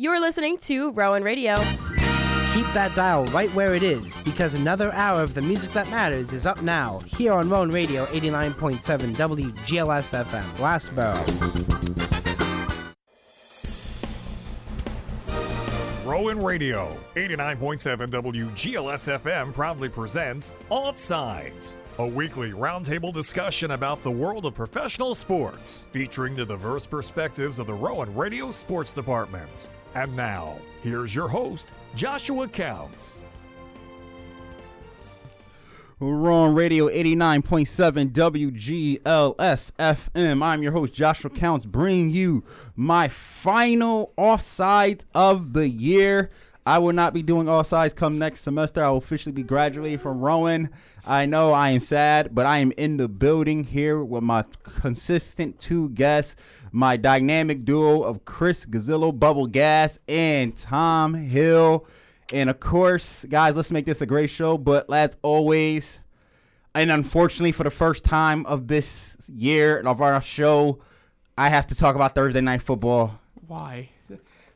You're listening to Rowan Radio. Keep that dial right where it is because another hour of the music that matters is up now here on Rowan Radio 89.7 WGLS FM, Glassboro. Rowan Radio 89.7 WGLS FM proudly presents Offsides, a weekly roundtable discussion about the world of professional sports, featuring the diverse perspectives of the Rowan Radio Sports Department. And now, here's your host, Joshua Counts. We're on Radio 89.7 WGLS FM. I'm your host, Joshua Counts, bringing you my final offside of the year. I will not be doing offsides come next semester. I will officially be graduating from Rowan. I know I am sad, but I am in the building here with my consistent two guests, my dynamic duo of Chris Gazzillo, Bubble Gas, and Tom Hill. And of course, guys, let's make this a great show. But as always, and unfortunately, for the first time of this year of our show, I have to talk about Thursday night football. Why?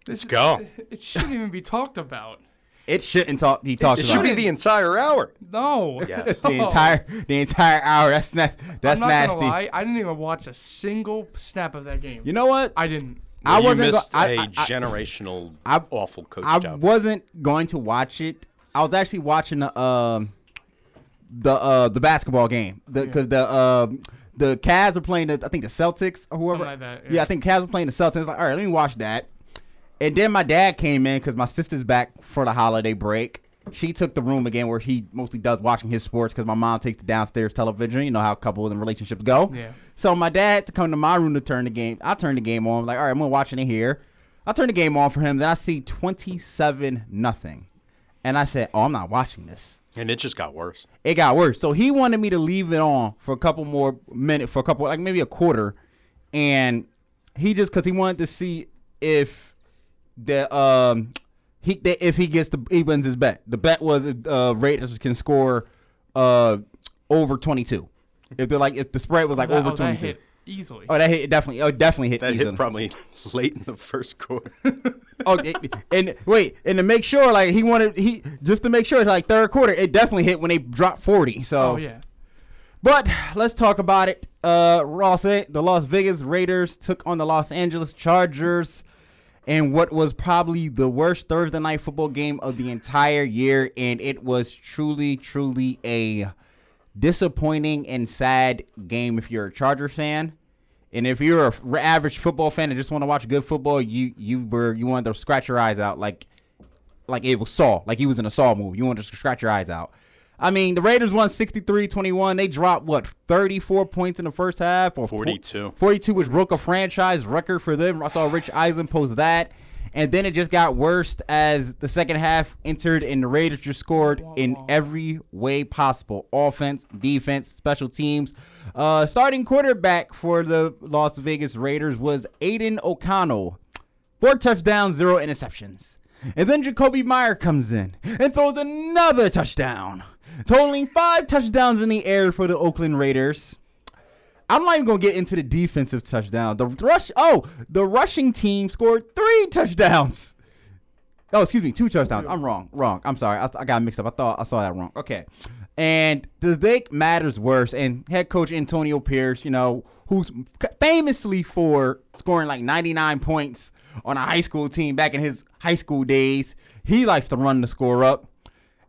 Let's go. It shouldn't even be talked about. It shouldn't talk be talked It about. should be the entire hour. No. Yes. the entire the entire hour. That's na- that's I'm not nasty. gonna lie. I didn't even watch a single snap of that game. You know what? I didn't. I you wasn't. go- missed I- a I- I- generational I- awful coach I job. wasn't going to watch it. I was actually watching the um the uh the basketball game because the um the Cavs were playing the I think the Celtics or whoever. Like that, yeah. yeah. I think Cavs were playing the Celtics. Like, all right, let me watch that. And then my dad came in because my sister's back for the holiday break. She took the room again where he mostly does watching his sports because my mom takes the downstairs television. You know how couples and relationships go. Yeah. So my dad to come to my room to turn the game. I turned the game on. Like, all right, I'm gonna watch it in here. I turn the game on for him. Then I see 27 nothing, and I said, "Oh, I'm not watching this." and it just got worse. It got worse. So he wanted me to leave it on for a couple more minutes, for a couple, like maybe a quarter, and he just because he wanted to see if the um he that if he gets the he wins his bet. The bet was if, uh Raiders can score uh over 22. If they're like if the spread was like that, over oh, that 22. easily. Oh, that hit definitely. Oh, definitely hit. That easily. hit probably late in the first quarter. Oh, it- and wait, and to make sure, like he wanted, he just to make sure, like third quarter, it definitely hit when they dropped forty. So, oh yeah. but let's talk about it. Uh, Ross, the Las Vegas Raiders took on the Los Angeles Chargers, and what was probably the worst Thursday night football game of the entire year, and it was truly, truly a disappointing and sad game if you're a Chargers fan. And if you're a average football fan and just want to watch good football, you you were you wanted to scratch your eyes out like like it was Saw, like he was in a Saw movie. You wanted to scratch your eyes out. I mean, the Raiders won 63-21. They dropped what 34 points in the first half or 42. 42 which broke a franchise record for them. I saw Rich Eisen post that. And then it just got worse as the second half entered and the Raiders just scored in every way possible. Offense, defense, special teams. Uh, starting quarterback for the Las Vegas Raiders was Aidan O'Connell. Four touchdowns, zero interceptions. And then Jacoby Meyer comes in and throws another touchdown, totaling five touchdowns in the air for the Oakland Raiders. I'm not even gonna get into the defensive touchdown. The rush, oh, the rushing team scored three touchdowns. Oh, excuse me, two touchdowns. I'm wrong, wrong. I'm sorry, I, I got mixed up. I thought I saw that wrong. Okay, and the Vic matters worse. And head coach Antonio Pierce, you know, who's famously for scoring like 99 points on a high school team back in his high school days, he likes to run the score up.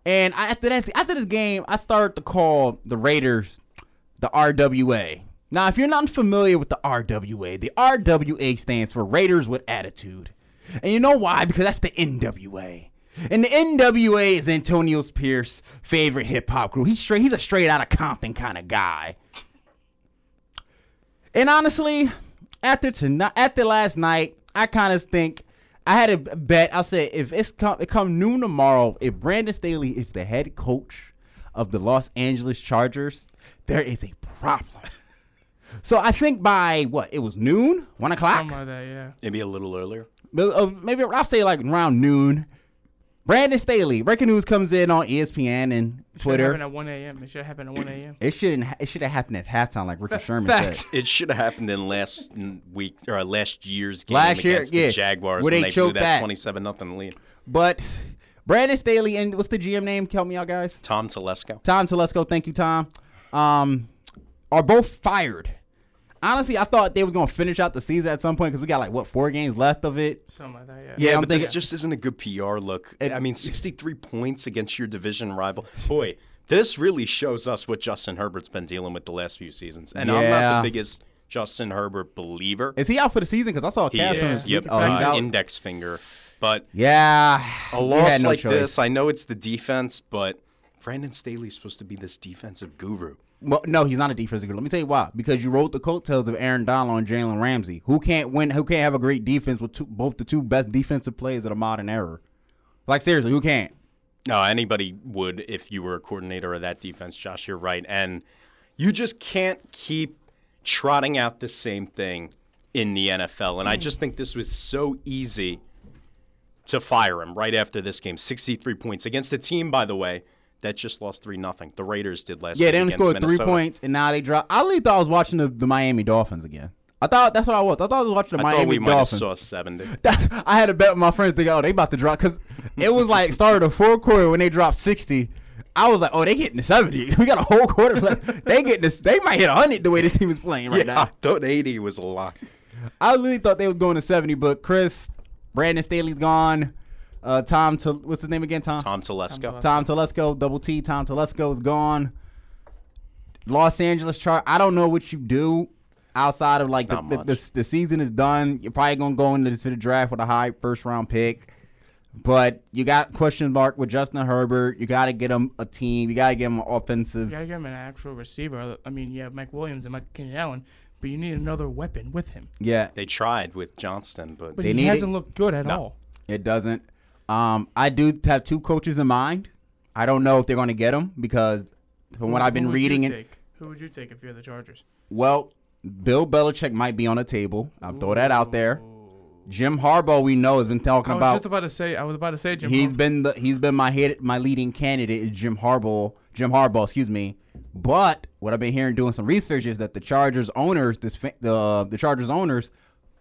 And I, after that, after this game, I started to call the Raiders the RWA. Now, if you're not familiar with the RWA, the RWA stands for Raiders with Attitude. And you know why? Because that's the NWA. And the NWA is Antonio Pierce's favorite hip hop group. He's straight. He's a straight out of Compton kind of guy. And honestly, after tonight, after last night, I kind of think I had a bet. I said if it's come, it come noon tomorrow, if Brandon Staley is the head coach of the Los Angeles Chargers, there is a problem. So I think by what it was noon, one o'clock, Something like that. Yeah. Maybe a little earlier. Maybe- uh, maybe I'll say like around noon. Brandon Staley, breaking news comes in on ESPN and Should Twitter. happen at 1 a.m. It should happen at 1 a.m. It shouldn't. It should have happened at halftime, like Richard Sherman Facts. said. It should have happened in last week or last year's game Last year, against yeah, the Jaguars where when they they, blew choked that that. twenty-seven nothing lead. But Brandon Staley and what's the GM name? Help me out, guys. Tom Telesco. Tom Telesco, thank you, Tom. Um, are both fired. Honestly, I thought they was gonna finish out the season at some point because we got like what four games left of it. Something like that, yeah. Yeah, Yeah, I'm but thinking- this just isn't a good PR look. It- I mean, 63 points against your division rival. Boy, this really shows us what Justin Herbert's been dealing with the last few seasons. And I'm not the biggest Justin Herbert believer. Is he out for the season? Because I saw a He cast on is. Yep. Oh, he's uh, out. index finger. But Yeah, a loss had no like choice. this, I know it's the defense, but Brandon Staley's supposed to be this defensive guru. Well, no, he's not a defensive guru. Let me tell you why. Because you wrote the coattails of Aaron Donald and Jalen Ramsey, who can't win, who can't have a great defense with two, both the two best defensive players of the modern era. Like seriously, who can't? No, anybody would if you were a coordinator of that defense, Josh. You're right. And you just can't keep trotting out the same thing in the NFL. And I just think this was so easy to fire him right after this game. 63 points against a team, by the way, that just lost 3 nothing. The Raiders did last Yeah, they only scored three points, and now they drop. I really thought I was watching the, the Miami Dolphins again. I thought that's what I was. I thought I was watching the I Miami we might have Dolphins. saw 70. That's I had to bet with my friends. They Think, oh, they about to drop because it was like started the fourth quarter when they dropped sixty. I was like, oh, they getting to seventy. We got a whole quarter left. they getting this. They might hit hundred the way this team is playing right yeah, I now. thought 80 was a lot. I really thought they was going to seventy, but Chris, Brandon Staley's gone. Uh, Tom, to, what's his name again? Tom. Tom Telesco. Tom Telesco, double T. Tom Telesco is gone. Los Angeles chart. I don't know what you do outside of like the, the, the the season is done. You're probably gonna go into the draft with a high first round pick, but you got question mark with Justin Herbert. You got to get him a team. You got to get him an offensive. You gotta get him an actual receiver. I mean, you have Mike Williams and Mike Keenan Allen, but you need another weapon with him. Yeah, They tried with Johnston, but But They he need hasn't it. looked good at No. all. it doesn't. Um, I do have two coaches in mind. I don't know if they're going to get them because from what Who- I've been who reading, it take? Who would you take if you're the Chargers? Well, Bill Belichick might be on the table. I'll throw that out there. Jim Harbaugh, we know, has been talking about. I was about. just about to say. I was about to say Jim. He's Harbaugh. been the he's been my head my leading candidate is Jim Harbaugh. Jim Harbaugh, excuse me. But what I've been hearing doing some research is that the Chargers owners, this the the Chargers owners,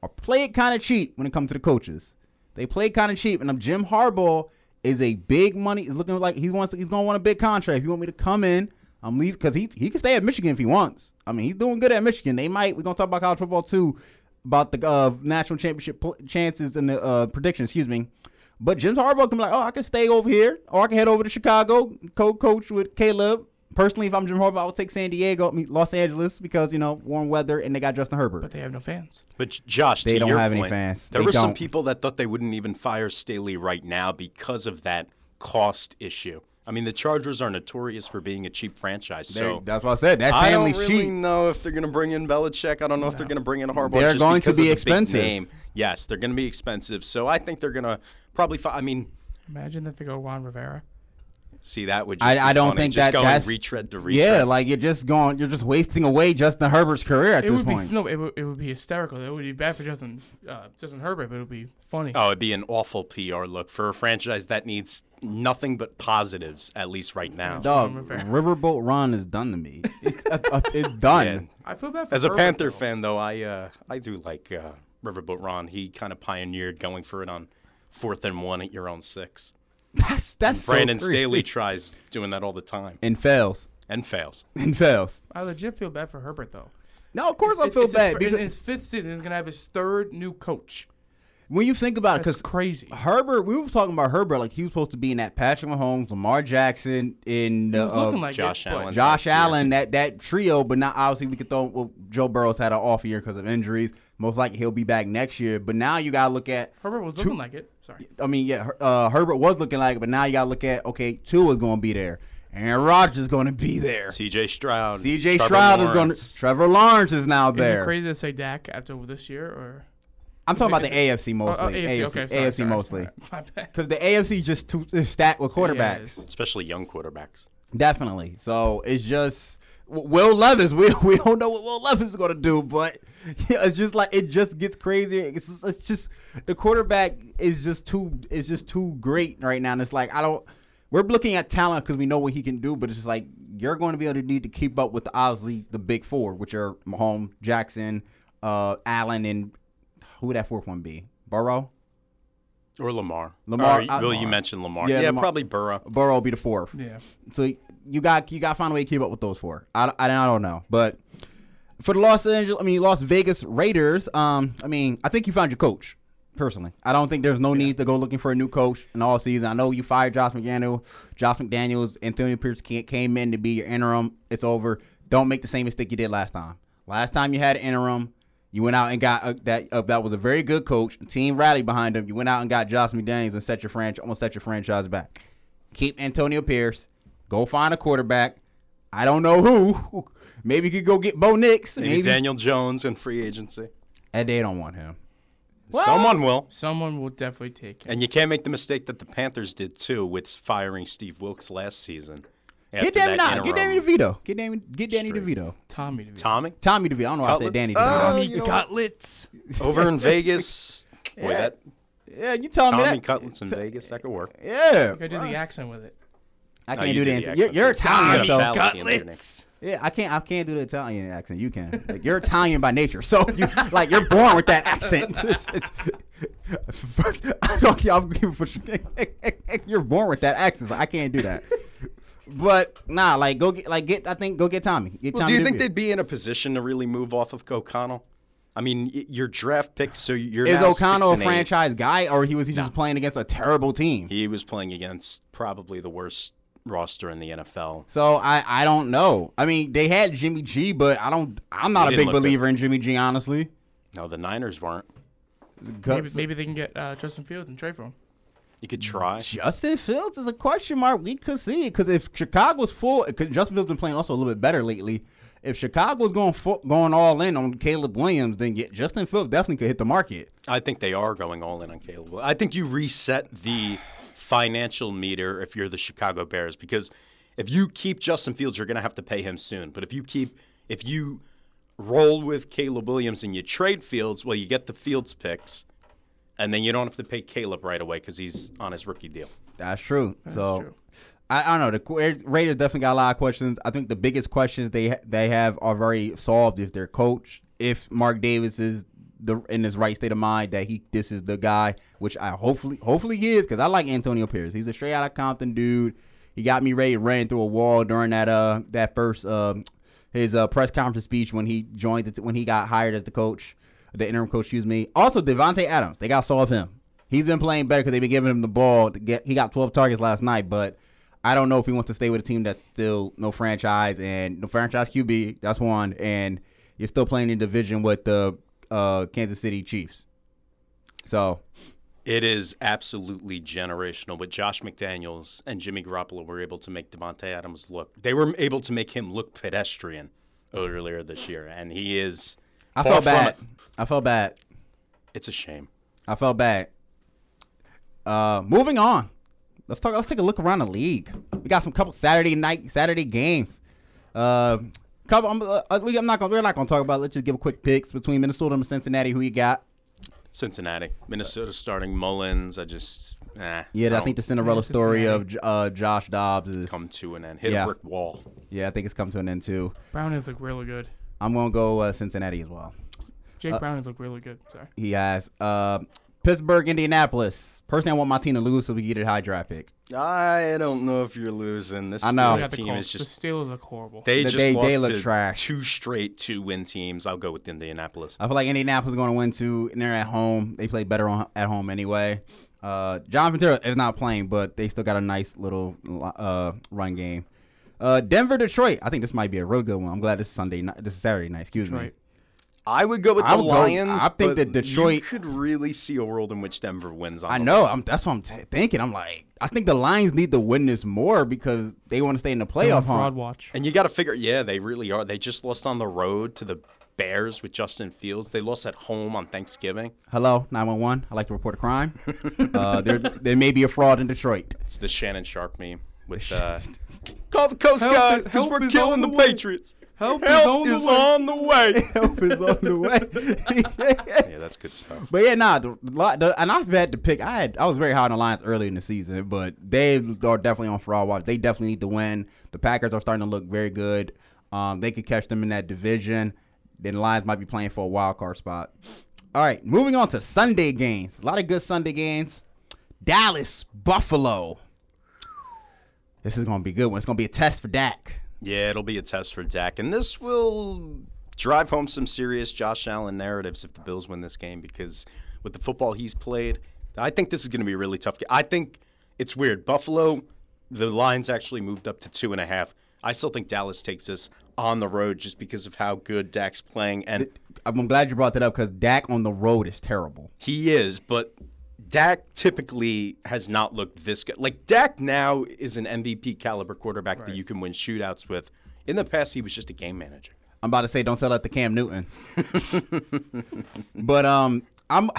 are playing kind of cheap when it comes to the coaches. They play kind of cheap, and um, Jim Harbaugh is a big money. Is looking like he wants. He's gonna want a big contract. If you want me to come in, I'm leaving because he he can stay at Michigan if he wants. I mean, he's doing good at Michigan. They might. We're gonna talk about college football too, about the uh, national championship pl- chances and the uh, prediction. Excuse me. But Jim Harbaugh can be like, oh, I can stay over here, or I can head over to Chicago, co-coach with Caleb. Personally, if I'm Jim Harbaugh, I would take San Diego, I mean, Los Angeles, because you know warm weather and they got Justin Herbert. but they have no fans. But Josh, They to don't your have any fans. There They were some don't. people that thought they wouldn't even fire Staley right now because of that cost issue. I mean, the Chargers are notorious for being a cheap franchise. They- So that's what I said. That I family don't really sheep. know if they're going to bring in Belichick. I don't know if they're going to bring in Harbaugh. They're just going to be of the big expensive. Name. Yes, they're going to be expensive. So I think they're going to probably. Fi- I mean, Imagine if they go Ron Rivera. See that would. Just I, be I don't funny. think just that going that's retread to retread. Yeah, like you're just going, you're just wasting away Justin Herbert's career at It this would point. be no. It would, it would be hysterical. It would be bad for Justin uh, Justin Herbert, but it would be funny. Oh, it'd be an awful PR look for a franchise that needs nothing but positives, at least right now. Dog, Riverboat Ron is done to me. It's, uh, uh, it's done. Yeah. I feel bad for As a Herbert, Panther though. fan, though, I uh, I do like uh, Riverboat Ron. He kind of pioneered going for it on fourth and one at your own six. That's that's so Brandon crazy. Staley tries doing that all the time and fails and fails. and fails. I legit feel bad for Herbert though. No, of course I It- feel it's his bad fir- in because his fifth season, he's gonna have his third new coach. when you think about it, That's because crazy. Herbert, we were talking about Herbert like he was supposed to be in that Patrick Mahomes, Lamar Jackson, in He the uh, like Josh it, Allen. Josh Allen, that that trio, but not obviously we could throw. Well, Joe Burrow's had an off year because of injuries. Most likely he'll be back next year. But now you gotta look at. Herbert was two- looking like it. Sorry. I mean, yeah, uh, Herbert was looking like it, but now you gotta look at okay, Tua's gonna be there, Aaron Rodgers is gonna be there, C.J. Stroud. C.J. Trevor Stroud is gonna, Trevor Lawrence is now Is it there. crazy to say Dak after this year or? I'm talking about the it- AFC Oh, mostly. oh, AFC, AFC, okay, AFC sorry, mostly. sorry. My bad. Because the AFC just too is stacked with quarterbacks. is. especially young quarterbacks. Definitely. So it's just Will Levis, we we don't know what Will Levis is gonna do, but yeah, it's just like it just gets crazy. It's just, it's just the quarterback is just too is just too great right now. And it's like I don't. We're looking at talent because we know what he can do, but it's just like you're going to be able to need to keep up with the obviously the big four, which are Mahomes, Jackson, uh, Allen, and who would that fourth one be? Burrow. Or Lamar. Lamar- Or, uh, well, you Lamar. mentioned Lamar. Yeah, Yeah, Lamar. probably Burrow. Burrow will be the fourth. Yeah. So you got you got to find a way to keep up with those four. I, I, I don't know, but for the Los Angeles, I mean Las Vegas Raiders, um, I mean I think you found your coach. Personally, I don't think there's no need to go looking for a new coach in all season. I know you fired Josh McDaniel, Josh McDaniels, Antonio Pierce ca- came in to be your interim. It's over. Don't make the same mistake you did last time. Last time you had an interim, you went out and got a, that. Uh, that was a very good coach. Team rallied behind him. You went out and got Josh McDaniels and set your franchise, almost set your franchise back. Keep Antonio Pierce. Go find a quarterback. I don't know who. Maybe you could go get Bo Nix. Maybe, Maybe Daniel Jones in free agency. And they don't want him. Well, Someone will. Someone will definitely take him. And you can't make the mistake that the Panthers did too with firing Steve Wilks last season. Get Danny, that nah, get. Danny DeVito. Get Danny, get Danny Straight. DeVito. Tommy. DeVito. Tommy Tommy DeVito. I don't know why I said Cutlets? Danny Oh, DeVito. Tommy you know- Cutlets. over in Vegas. Boy, Yeah. that yeah, you telling me that. Tommy that? Cutlets in Vegas that could work. Yeah. I could do the accent with it. I can't you do the do the. You're, accent. you're Italian, Tommy so Cutlets. Cutlets. yeah, I can't. I can't do the Italian accent. You can. Like, you're Italian by nature, so you like you're born with that accent. It's- it's- I don't. I'm you're born with that accent. So I can't do that. But nah, like go get like get. I think go get Tommy. Get Well, Tommy do you think they'd be in a position to really move off of O'Connell? I mean, your draft pick, so you're is now O'Connell a six and eight. franchise guy, or he was he just playing against a terrible team? He was playing against probably the worst roster in the NFL. So I I don't know. I mean, they had Jimmy G, but I don't. I'm not He a big look believer in Jimmy G, honestly. No, the Niners weren't. Maybe, maybe they can get uh, Justin Fields and trade for him. You could try. Justin Fields is a question mark. We could see it because if Chicago's full, because Justin Fields been playing also a little bit better lately. If Chicago's going full, going all in on Caleb Williams, then get Justin Fields definitely could hit the market. I think they are going all in on Caleb. I think you reset the financial meter if you're the Chicago Bears because if you keep Justin Fields, you're going to have to pay him soon. But if you keep, if you roll with Caleb Williams and you trade Fields, well, you get the Fields picks, and then you don't have to pay Caleb right away because he's on his rookie deal. That's true. so true. I, I don't know. The Raiders definitely got a lot of questions. I think the biggest questions they ha- they have are very solved. Is their coach? If Mark Davis is the in his right state of mind that he this is the guy, which I hopefully hopefully he is because I like Antonio Pierce. He's a straight out of Compton dude. He got me ready ran through a wall during that uh that first um his uh, press conference speech when he joined it when he got hired as the coach, the interim coach. Excuse me. Also, Davante Adams. They got to solve him. He's been playing better because they've been giving him the ball to get. He got 12 targets last night, but I don't know if he wants to stay with a team that's still no franchise and no franchise QB. That's one, and you're still playing in division with the uh, Kansas City Chiefs. So It is absolutely generational. But Josh McDaniels and Jimmy Garoppolo were able to make Davante Adams look. They were able to make him look pedestrian earlier this year, and he is. I felt bad. it. I felt bad. It's a shame. I felt bad. Uh, moving on. Let's talk. Let's take a look around the league. We got some couple Saturday night Saturday games. Uh, couple. I'm, uh, we, I'm not gonna. We're not gonna talk about. it. Let's just give a quick picks between Minnesota and Cincinnati. Who you got? Cincinnati, Minnesota starting Mullens. I just, eh, Yeah, I, don't think the Cinderella story of uh, Josh Dobbs is. come to an end. Hit Yeah. a brick wall. Yeah, I think it's come to an end too. Brownings look really good. I'm gonna go uh, Cincinnati as well. Jake Uh, Brownings look really good. Sorry. He has uh, Pittsburgh, Indianapolis. Personally, I want my team to lose so we get a high draft pick. I don't know if you're losing. This I know. Steelers the team is just the Steelers look horrible. they They- just they- lost they look to trash. two straight two win teams. I'll go with Indianapolis. I feel like Indianapolis is going to win too, and they're at home. They play better on, at home anyway. Uh, Jonathan Taylor is not playing, but they still got a nice little uh, run game. Uh, Denver, Detroit. I think this might be a real good one. I'm glad this is Sunday. Night, this is Saturday night. Excuse me. Detroit. I would go with I the would go- Lions. I think but that Detroit- You could really see a world in which Denver wins. On I the know. I'm, that's what I'm t- thinking. I'm like, I think the Lions need to win this more because they want to stay in the They're playoff fraud hunt. watch. And you got to figure, yeah, they really are. They just lost on the road to the Bears with Justin Fields. They lost at home on Thanksgiving. Hello, 911. I like to report a crime. uh, there, there may be a fraud in Detroit. It's the Shannon Sharpe meme with uh, Call the Coast Help Guard because we're killing the, the. Patriots. Help is Help on the is way." on the way. Help is on the way. yeah, that's good stuff. But yeah, nah, the, the, and I've had to pick. I had I was very high on the Lions early in the season, but they are definitely on for all watch. They definitely need to win. The Packers are starting to look very good. Um, they could catch them in that division. Then the Lions might be playing for a wild card spot. All right, moving on to Sunday games. A lot of good Sunday games. Dallas, Buffalo. This is gonna be a good one. It's gonna be a test for Dak. Yeah, it'll be a test for Dak, and this will drive home some serious Josh Allen narratives if the Bills win this game because with the football he's played, I think this is going to be a really tough game. I think it's weird. Buffalo, the lines actually moved up to two and a half. I still think Dallas takes this on the road just because of how good Dak's playing, and I'm glad you brought that up because Dak on the road is terrible. he is, but Dak typically has not looked this good. Like Dak now is an MVP caliber quarterback that you can win shootouts with. In the past, he was just a game manager. I'm about to say don't tell that to Cam Newton. but um, I'm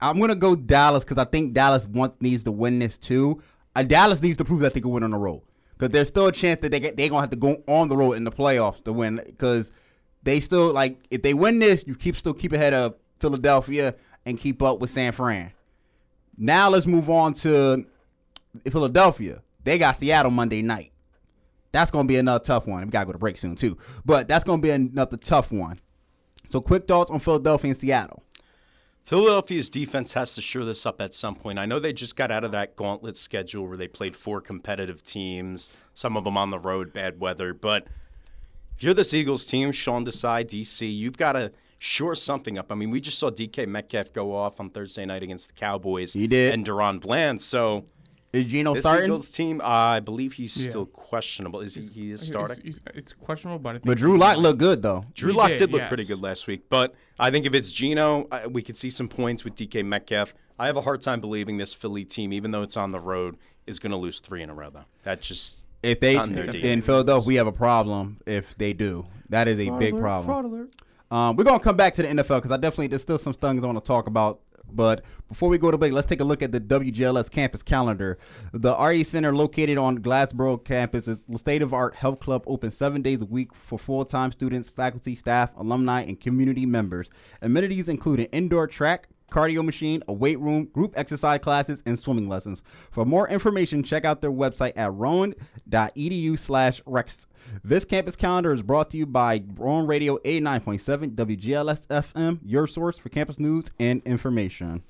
I'm gonna go Dallas because I think Dallas wants needs to win this too. Uh, Dallas needs to prove that they can win on the road because there's still a chance that they get they gonna have to go on the road in the playoffs to win because they still like if they win this, you keep still keep ahead of Philadelphia and keep up with San Fran. Now let's move on to Philadelphia. They got Seattle Monday night. That's going to be another tough one. We got to go to break soon, too. But that's going to be another tough one. So, quick thoughts on Philadelphia and Seattle. Philadelphia's defense has to shore this up at some point. I know they just got out of that gauntlet schedule where they played four competitive teams, some of them on the road, bad weather. But if you're this Eagles team, Sean Desai, DC, you've got to shore something up. I mean, we just saw DK Metcalf go off on Thursday night against the Cowboys. He did. And DaRon Bland. So Is Geno this starting? Eagles team, uh, I believe he's Yeah. still questionable. Is he? He is It's- starting. It's, it's questionable, but I think But Drew Lock looked good, though. Drew He Lock did, did, look yes. pretty good last week, but I think if it's Geno, I, we could see some points with DK Metcalf. I have a hard time believing this Philly team, even though it's on the road, is going to lose three in a row. Though that just If they On their in. Philadelphia, we have a problem. If they do, that is a Fraud big alert, problem. Um, we're gonna come back to the NFL because I definitely there's still some things I want to talk about. But before we go to break, let's take a look at the WGLS campus calendar. The RE Center, located on Glassboro campus, is a state-of-art health club open seven days a week for full-time students, faculty, staff, alumni, and community members. Amenities include an indoor track, cardio machine, a weight room, group exercise classes, and swimming lessons. For more information, check out their website at rowan.edu slash rex. This campus calendar is brought to you by Rowan Radio 89.7 WGLS FM, your source for campus news and information.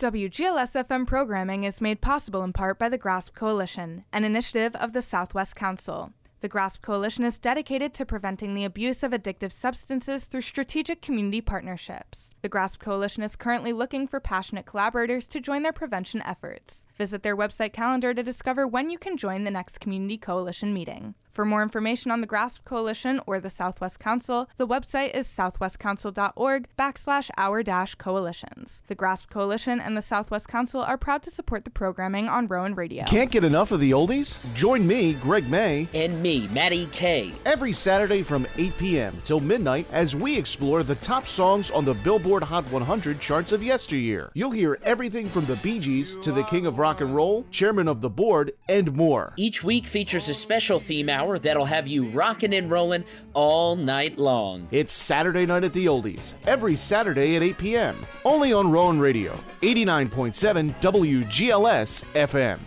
WGLS FM programming is made possible in part by the GRASP Coalition, an initiative of the Southwest Council. The GRASP Coalition is dedicated to preventing the abuse of addictive substances through strategic community partnerships. The GRASP Coalition is currently looking for passionate collaborators to join their prevention efforts. Visit their website calendar to discover when you can join the next Community Coalition meeting. For more information on the GRASP Coalition or the Southwest Council, the website is southwestcouncil.org backslash our dash coalitions. The GRASP Coalition and the Southwest Council are proud to support the programming on Rowan Radio. Can't get enough of the oldies? Join me, Greg May, And me, Matty K. every Saturday from 8 p.m. till midnight as we explore the top songs on the Billboard Hot 100 charts of yesteryear. You'll hear everything from the Bee Gees to the King of Rock and Roll, Chairman of the Board, and more. Each week features a special theme hour that'll have you rocking and rolling all night long. It's Saturday Night at the Oldies, every Saturday at 8 p.m. Only on Rowan Radio, 89.7 WGLS FM.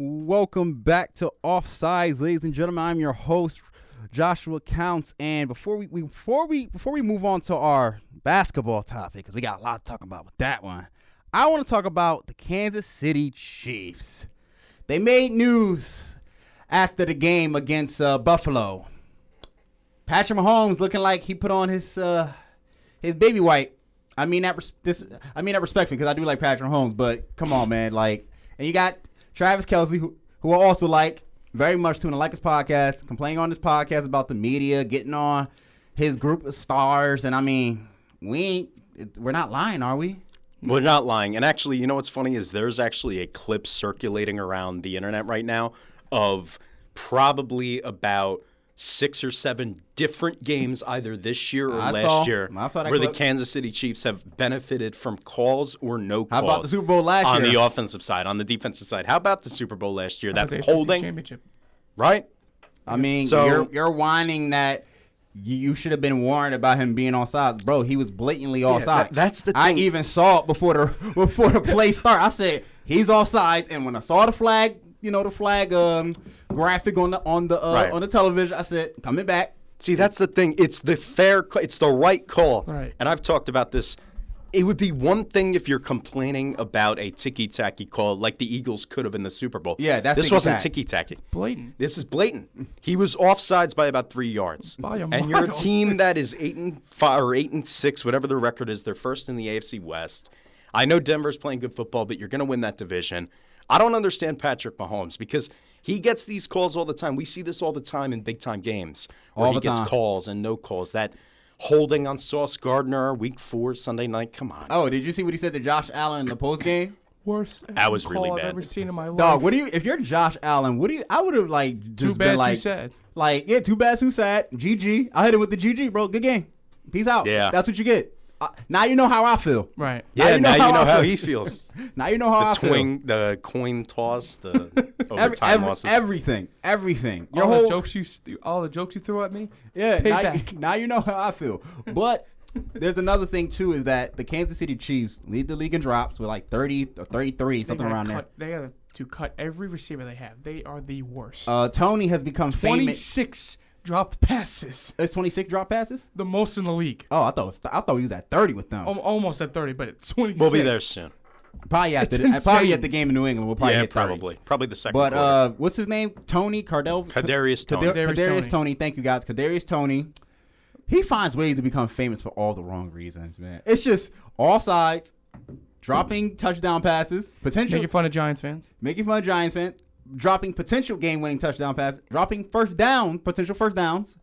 Welcome back to Offsides, ladies and gentlemen. I'm your host, Joshua Counts. And before we, we before we before we move on to our basketball topic, because we got a lot to talk about with that one, I want to talk about the Kansas City Chiefs. They made news after the game against uh, Buffalo. Patrick Mahomes looking like he put on his uh, his baby white. I mean that res- this I mean that respectfully because I do like Patrick Mahomes, but come on, man, like, and you got Travis Kelce who who I also like, very much tuning like his podcast, complaining on this podcast about the media, getting on his group of stars, and I mean, we ain't, we're not lying, are we? We're not lying. And actually, you know what's funny is there's actually a clip circulating around the internet right now of probably about six or seven different games either this year or I last saw- year I saw that where clip. the Kansas City Chiefs have benefited from calls or no calls. How about the Super Bowl last on year? the offensive side, on the defensive side? How about the Super Bowl last year? How That about holding, championship. right? I mean, So- you're you're whining that you, you should have been warned about him being offside, bro. He was blatantly offside. that- that's the I even saw it before the before the play start. I said he's offsides, and when I saw the flag, you know, the flag um, graphic on the on the uh, Right. on the television, I said coming back. See, that's the thing. It's the fair, ca- it's the right call. Right. And I've talked about this. It would be one thing if you're complaining about a ticky tacky call like the Eagles could have in the Super Bowl. Yeah, that's this wasn't ticky-tack. ticky tacky. Blatant. This is blatant. He was offsides by about three yards. By a and you're a team that is eight and five or eight and six, whatever the record is. They're first in the AFC West. I know Denver's playing good football, but you're going to win that division. I don't understand Patrick Mahomes because he gets these calls all the time. We see this all the time in big time games where All he gets time. calls and no calls. That holding on Sauce Gardner week four Sunday night. Come on. Oh, did you see what he said to Josh Allen in the post game? Worst That was call really I've bad. ever seen in my life. Dog, what do you? If you're Josh Allen, what do you? I would have like just Too bad, been too like, sad. like yeah, too bad, too sad. GG. I hit it with the GG, bro. Good game. Peace out. Yeah. that's what you get. Uh, now you know how I feel. Right. yeah, you know now you know I how he feels. Now you know how I the feel. the coin toss, the Every, overtime every- losses. everything, everything. Your all whole the jokes you, all the jokes you threw at me. yeah. Now, Payback. now you know how I feel. But there's another thing too is that the Kansas City Chiefs lead the league in drops with like 30 or 33, something gotta around there. They got to cut every receiver they have. They are the worst. Uh, Toney has become famous. 26 dropped passes. It's 26 drop passes. The most in the league. Oh, I thought I thought he was at 30 with them. Al- almost at 30, but it's 26. We'll be there soon. probably it's after the, probably at the game in New England. We'll probably yeah, hit 30. probably. Probably the second But uh, what's his name? Tony Cardell. Kadarius Toney. Kadar- Kadarius Kadarius Toney. Tony. Thank you guys. Kadarius Toney. He finds ways to become famous for all the wrong reasons, man. It's just all sides, dropping touchdown passes, potential Making fun of Giants fans. making fun of Giants fans, dropping potential game-winning touchdown passes, dropping first down, potential first downs.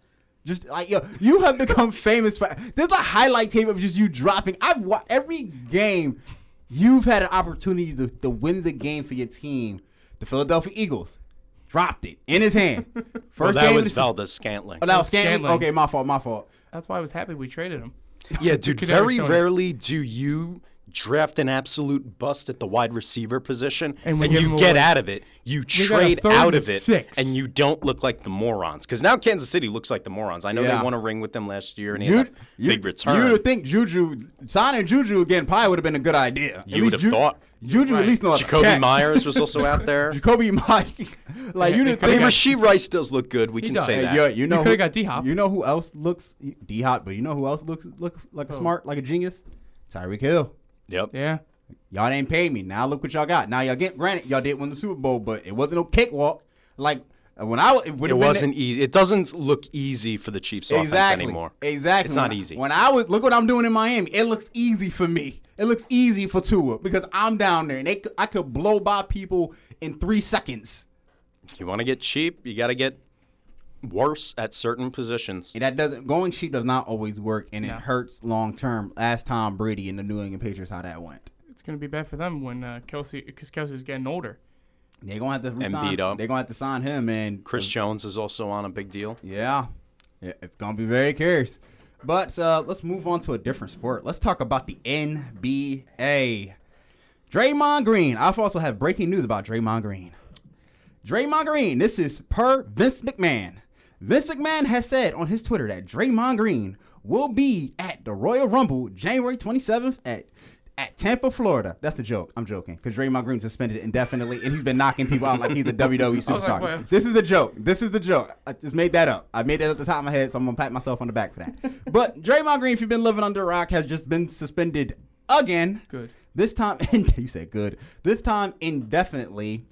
Just like yo, you have become famous for. There's a highlight tape of just you dropping. I've wa- every game. You've had an opportunity to, to win the game for your team. The Philadelphia Eagles dropped it in his hand. First well, that game. was the Valdes-Scantling. Oh, that was Scantling. Scantling. Okay, my fault. My fault. That's why I was happy we traded him. Yeah, dude. Very Toney. rarely do you draft an absolute bust at the wide receiver position, And and, you get away. out of it. You trade out of it, six. and you don't look like the morons. Because now Kansas City looks like the morons. I know Yeah. they won a ring with them last year, and he had Jude, a big you, return. You would think Juju signing Juju again probably would have been a good idea. You would have Ju- thought. Juju at least knows how Jacoby catch. Myers was also out there. Jakobi Meyers. like you didn't think. Rashee Rice does look good. We He can does. say Hey, that. Yo, you know coulda who, got D-Hop. You know who else looks D Hop, but you know who else looks look like a smart, like a genius? Tyreek Hill. Yep. Yeah. Y'all didn't pay me. Now look what y'all got. Now y'all get granted y'all did win the Super Bowl, but it wasn't no cakewalk. Like when I it, It wasn't easy. It doesn't look easy for the Chiefs offense exactly anymore. Exactly. It's not When easy. When I was look what I'm doing in Miami, it looks easy for me. It looks easy for Tua because I'm down there and they, c- I could blow by people in three seconds. If you want to get cheap, you got to get worse at certain positions. And that doesn't going cheap does not always work, and Yeah. it hurts long term. Ask Tom Brady and the New England Patriots how that went. It's going to be bad for them when uh, Kelce, because Kelce's getting older. They're gonna have to resign. beat up. They're gonna have to sign him, and Chris Jones is also on a big deal. Yeah, yeah it's gonna be very curious. But uh, let's move on to a different sport. Let's talk about the NBA. Draymond Green. I also have breaking news about Draymond Green. Draymond Green. This is per Vince McMahon. Vince McMahon has said on his Twitter that Draymond Green will be at the Royal Rumble January 27th at at Tampa, Florida. That's a joke. I'm joking because Draymond Green's suspended indefinitely and he's been knocking people out like he's a WWE superstar. what? this is a joke. This is a joke. I just made that up. I made it at the top of my head, so I'm gonna pat myself on the back for that. but Draymond Green, if you've been living under a rock, has just been suspended again. Good. This time, you said good. This time indefinitely.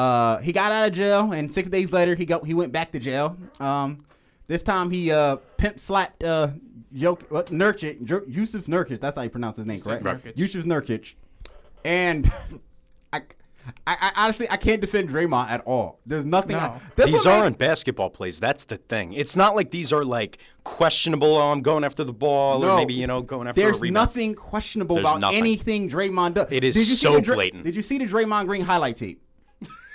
Uh, he got out of jail, and six days later, he got he went back to jail. Um, this time he uh pimp slapped uh Jok- what Nurkic, Jer- Yusuf Nurkic. That's how you pronounce his name, correct? Nurkic. Yusuf Nurkic, and I I, I honestly I can't defend Draymond at all. There's nothing. No. that's These aren't basketball plays. That's the thing. It's not like these are like questionable. Oh, I'm going after the ball, No. or maybe you know going after There's a rebound. nothing questionable There's about nothing. anything Draymond does. It is Did you see so the Dra- blatant. Did you see the Draymond Green highlight tape?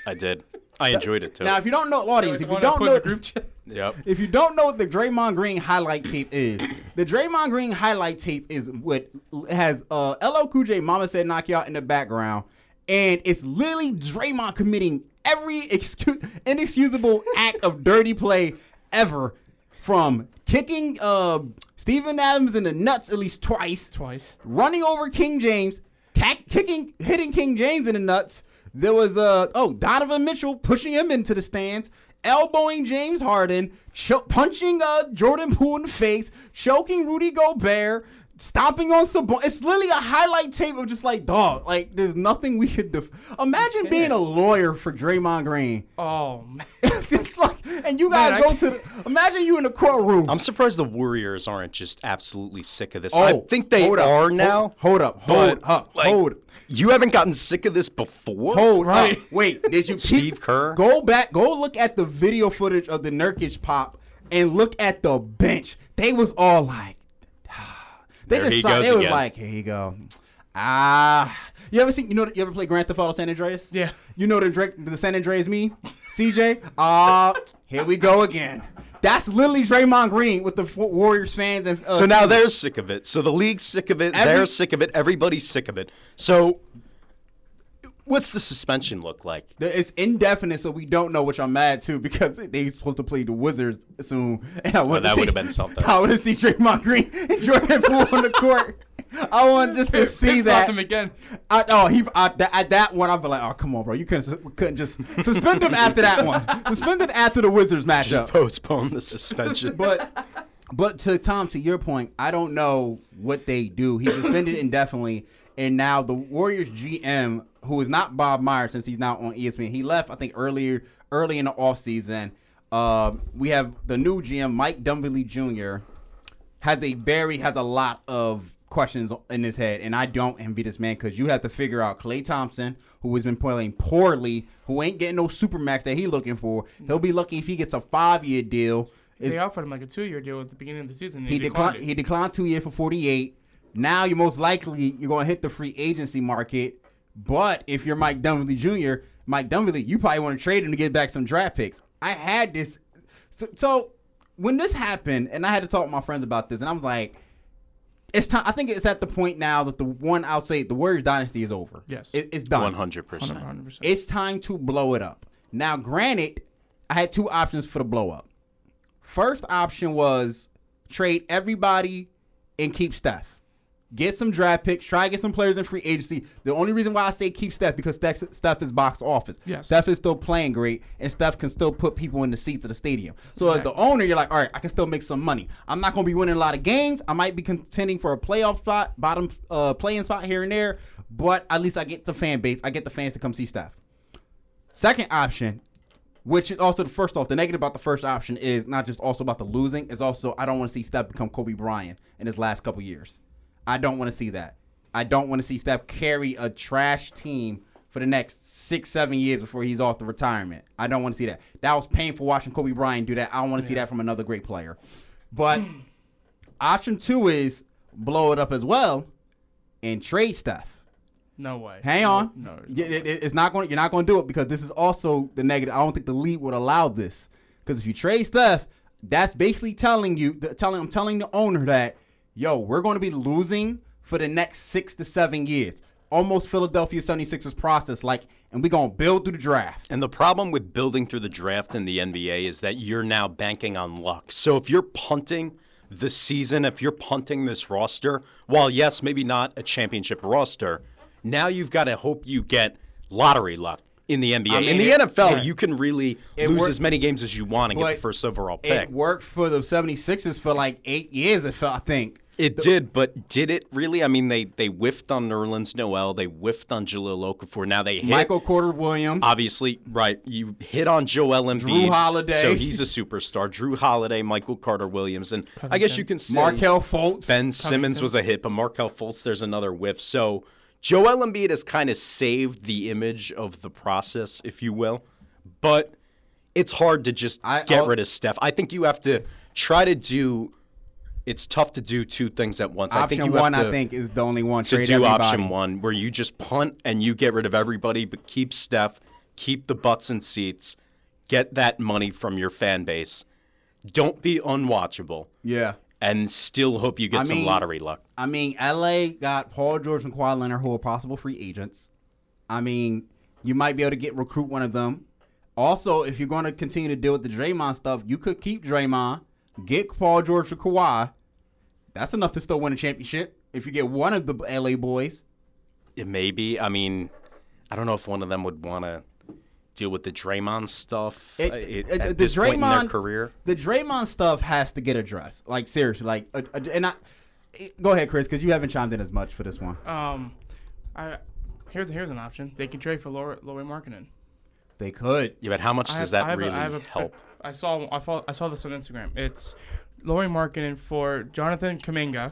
I did. I enjoyed it too. Now, if you don't know, audience, if you don't know, group chat. yep. if you don't know what the Draymond Green highlight tape is, the Draymond Green highlight tape is what has uh, LL Cool J "Mama Said Knock You Out" in the background, and it's literally Draymond committing every excuse, inexcusable act of dirty play ever, from kicking uh, Steven Adams in the nuts at least twice, Twice. running over King James, tack, kicking, hitting King James in the nuts. There was uh oh Donovan Mitchell pushing him into the stands, elbowing James Harden, cho- punching uh Jordan Poole in the face, choking Rudy Gobert, stomping on Sabonis. It's literally a highlight tape of just like dog. Like there's nothing we could def- imagine being a lawyer for Draymond Green. Oh man. Like- and you gotta Man, go to the. Imagine you in the courtroom. I'm surprised the Warriors aren't just absolutely sick of this. Oh, I think they hold up, are hold- now. hold up, hold but, up, like, hold. You haven't gotten sick of this before. Hold Right. up. Wait, did you Steve peep- Kerr? Go back, go look at the video footage of the Nurkic pop and look at the bench. They was all like They There he just saw, goes they was like, here you go. Ah. You ever seen you know you ever play Grand Theft Auto San Andreas? Yeah. You know the the San Andreas me? CJ? Ah, here we go again. That's literally Draymond Green with the Warriors fans and uh, So now they're sick of it. So the league's sick of it. Every- they're sick of it. Everybody's sick of it. So what's the suspension look like? It's indefinite, so we don't know, which I'm mad too because they're supposed to play the Wizards soon. And I want that would've been something. I would to see Draymond Green and Jordan Poole on the court. I want just to see Pip that. him again. I, oh, he I, that, at that one, I'd be like, oh, come on, bro, you couldn't couldn't just suspend him after that one. Suspend him after the Wizards matchup. Postpone the suspension. But but to Tom, to your point, I don't know what they do. He's suspended indefinitely, and now the Warriors GM, who is not Bob Meyer since he's now on ESPN, he left I think earlier early in the offseason. Um, we have the new GM, Mike Dunleavy Jr. has a very has a lot of questions in his head, and I don't envy this man because you have to figure out Klay Thompson, who has been playing poorly, who ain't getting no supermax that he looking for. He'll be lucky if he gets a five year deal. It's- They offered him like a two-year deal at the beginning of the season. He declined. He declined two year for forty eight. Now you're most likely you're going to hit the free agency market. But if you're Mike Dunleavy Jr., Mike Dunleavy, you probably want to trade him to get back some draft picks. I had this. So, so when this happened, and I had to talk to my friends about this, and I was like, it's time. I think it's at the point now that the one I'll say the Warriors dynasty is over. Yes. It- it's done. One hundred percent. 100%. It's time to blow it up. Now, granted, I had two options for the blow up. First option was trade everybody and keep Steph. Get some draft picks, try to get some players in free agency. The only reason why I say keep Steph because Steph, Steph is box office. Yes. Steph is still playing great, and Steph can still put people in the seats of the stadium. So as the owner, you're like, all right, I can still make some money. I'm not going to be winning a lot of games. I might be contending for a playoff spot, bottom uh, playing spot here and there, but at least I get the fan base. I get the fans to come see Steph. Second option, which is also the first off, the negative about the first option is not just also about the losing, it's also I don't want to see Steph become Kobe Bryant in his last couple years. I don't want to see that. I don't want to see Steph carry a trash team for the next six, seven years before he's off the retirement. I don't want to see that. That was painful watching Kobe Bryant do that. I don't want to see that from another great player. But option two is blow it up as well and trade Steph. no way. Hang on. No. no Y- it- it- it's not going. You're not going to do it because this is also the negative. I don't think the league would allow this because if you trade Steph, that's basically telling you, the, telling I'm telling the owner that, yo, we're going to be losing for the next six to seven years. Almost Philadelphia 76ers process, like, and we're going to build through the draft. And the problem with building through the draft in the NBA is that you're now banking on luck. So if you're punting the season, if you're punting this roster, while yes, maybe not a championship roster, now you've got to hope you get lottery luck in the NBA. I mean, in the it- NFL, yeah. you can really lose worked- as many games as you want and get the first overall pick. It worked for the 76ers for like eight years, I think. It did, but did it really? I mean, they they whiffed on Nerlens Noel, they whiffed on Jahlil Okafor. Now they hit. Michael Porter Williams. Obviously, right. You hit on Joel Embiid. Jrue Holiday. So he's a superstar. Jrue Holiday, Michael Carter Williams. And I guess you can say Markelle Fultz. Ben Simmons was a hit, but Markelle Fultz, there's another whiff. So Joel Embiid has kind of saved the image of the process, if you will, but it's hard to just I- get I'll- rid of Steph. I think you have to try to do. It's tough to do two things at once. I think Option you have one, I think, is the only one. to do everybody. option one, where you just punt and you get rid of everybody, but keep Steph, keep the butts and seats, get that money from your fan base. Don't be unwatchable, Yeah. and still hope you get I some mean- lottery luck. I mean, LA got Paul George and Kawhi Leonard, who are possible free agents. I mean, you might be able to get recruit one of them. Also, if you're going to continue to deal with the Draymond stuff, you could keep Draymond, get Paul George or Kawhi. That's enough to still win a championship. If you get one of the LA boys, It may be. I mean, I don't know if one of them would want to deal with the Draymond stuff It- uh, it- it- at the this point in their Draymond- career. the Draymond stuff has to get addressed. Like seriously, like, uh, uh, and I. Go ahead, Chris, because you haven't chimed in as much for this one. Um, I here's here's an option. They can trade for Laura Lauri Markkanen. They could. Yeah, but how much I does have- I that have really I have a- help? I saw I saw I saw this on Instagram. It's Lauri Markkanen for Jonathan Kuminga,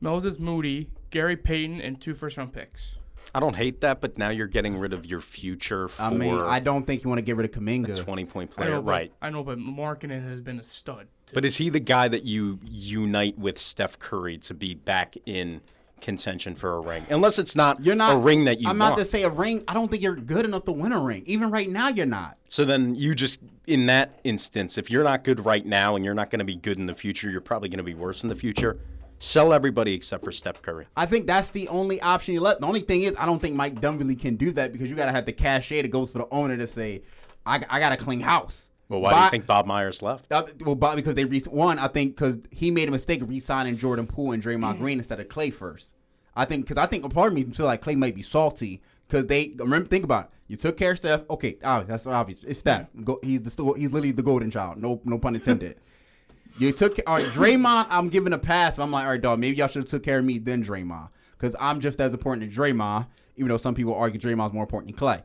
Moses Moody, Gary Payton, and two first round picks. I don't hate that, but now you're getting rid of your future for I mean, I don't think you want to get rid of Kuminga. 20 point I player, know, but- right? I know, but Markkanen has been a stud. But is he the guy that you unite with Steph Curry to be back in contention for a ring? Unless it's not, You're not a ring that you I'm want. not to say a ring. I don't think you're good enough to win a ring. Even right now, you're not. so then you just, in that instance, if you're not good right now and you're not going to be good in the future, you're probably going to be worse in the future. Sell everybody except for Steph Curry. I think that's the only option you left. The only thing is, I don't think Mike Dunleavy can do that because you gotta have the cachet that goes for the owner to say, I, I got a clean house. Well, why do you think Bob Myers left? Uh, well, Bob, because they re- one, I think because he made a mistake of re-signing Jordan Poole and Draymond Mm-hmm. Green instead of Klay first. I think because I think a part of me feel like Klay might be salty because they remember think about it. You took care of Steph. Okay, oh, that's obvious. It's Steph. Go, he's the he's literally the golden child. No no pun intended. you took all right, Draymond. I'm giving a pass, but I'm like, all right, dog. Maybe y'all should have took care of me then Draymond because I'm just as important to Draymond. Even though some people argue Draymond's more important than Klay.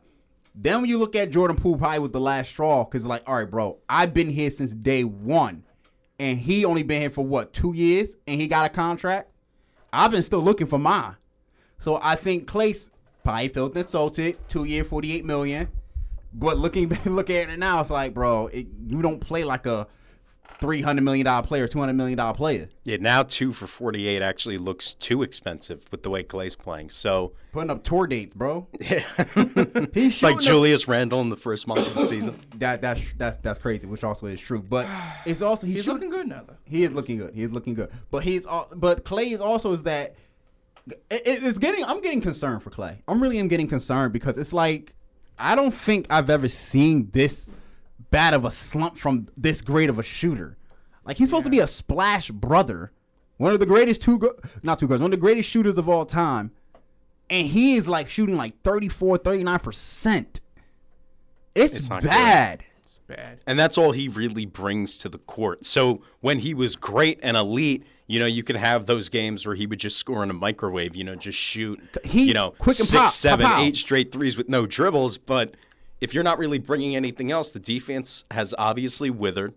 Then when you look at Jordan Poole, probably was the last straw because like, all right, bro, I've been here since day one, and he only been here for what two years, and he got a contract. I've been still looking for mine, so I think Klay's probably felt insulted. Two year, forty eight million, but looking look at it now, it's like, bro, it, you don't play like a three hundred million dollar player, two hundred million dollar player. Yeah, now two for 48 actually looks too expensive with the way Klay's playing. So Putting up tour dates, bro. yeah. He's like shooting a- Julius Randle in the first month of the season. That that's that's that's crazy, which also is true. But it's also he's, He's shooting- looking good now, though. He is looking good. He is looking good. But he's al- but Klay is also is that it, it's getting. I'm getting concerned for Klay. I'm really am getting concerned because it's like I don't think I've ever seen this bad of a slump from this great of a shooter. Like he's supposed to be a splash brother, one of the greatest two go- not two guys, one of the greatest shooters of all time, and he is like shooting like 34, 39 percent. It's, It's not good. bad. It's bad. And that's all he really brings to the court. So when he was great and elite, you know, you could have those games where he would just score in a microwave, you know, just shoot, He- you know, quick and six, pop, seven, pow, pow. eight straight threes with no dribbles. But if you're not really bringing anything else, the defense has obviously withered.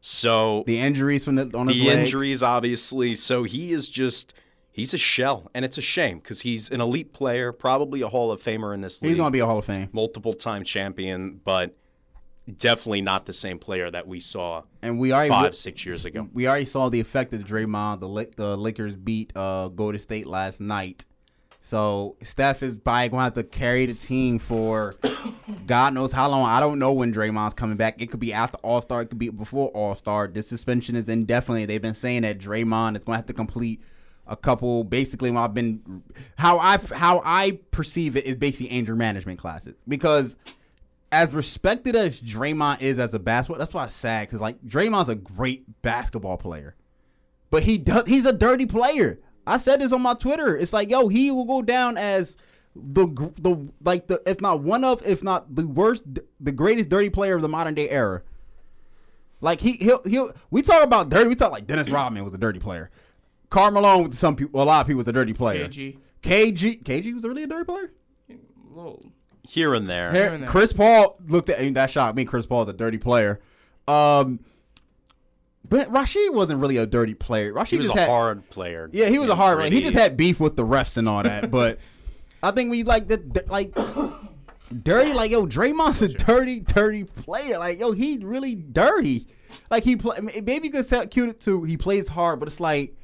So The injuries from the on the injuries, obviously. So he is just. He's a shell, and it's a shame because he's an elite player, probably a Hall of Famer in this league He's gonna be a Hall of Fame. multiple time champion, but definitely not the same player that we saw And we already five, six years ago. we already saw the effect of Draymond. The the Lakers beat uh, Golden State last night, so Steph is probably going to have to carry the team for God knows how long. I don't know when Draymond's coming back. It could be after All Star. It could be before All Star. This suspension is indefinitely. They've been saying that Draymond is going to have to complete a couple. Basically, I've been how I how I perceive it is basically anger management classes because as respected as Draymond is as a basketball, that's why it's sad because like Draymond's a great basketball player, but he does he's a dirty player. I said this on my Twitter. It's like yo, he will go down as the the like the if not one of if not the worst the greatest dirty player of the modern day era. Like he he'll he'll we talk about dirty. We talk like Dennis Rodman was a dirty player. Karl Malone, with some people, a lot of people, was a dirty player. KG. KG, KG was really a dirty player. Little, Here and there. Here- and there. Chris Paul looked at that shot. Me, Chris Paul is a dirty player. Um, but Rasheed wasn't really a dirty player. Rasheed he was just a had, hard player. yeah, he was a hard. He just had beef with the refs and all that. But I think we like the, the like dirty. Like yo, Draymond's a dirty, dirty player. Like yo, he really dirty. Like he play. Maybe you could cute it too. He plays hard, but it's like,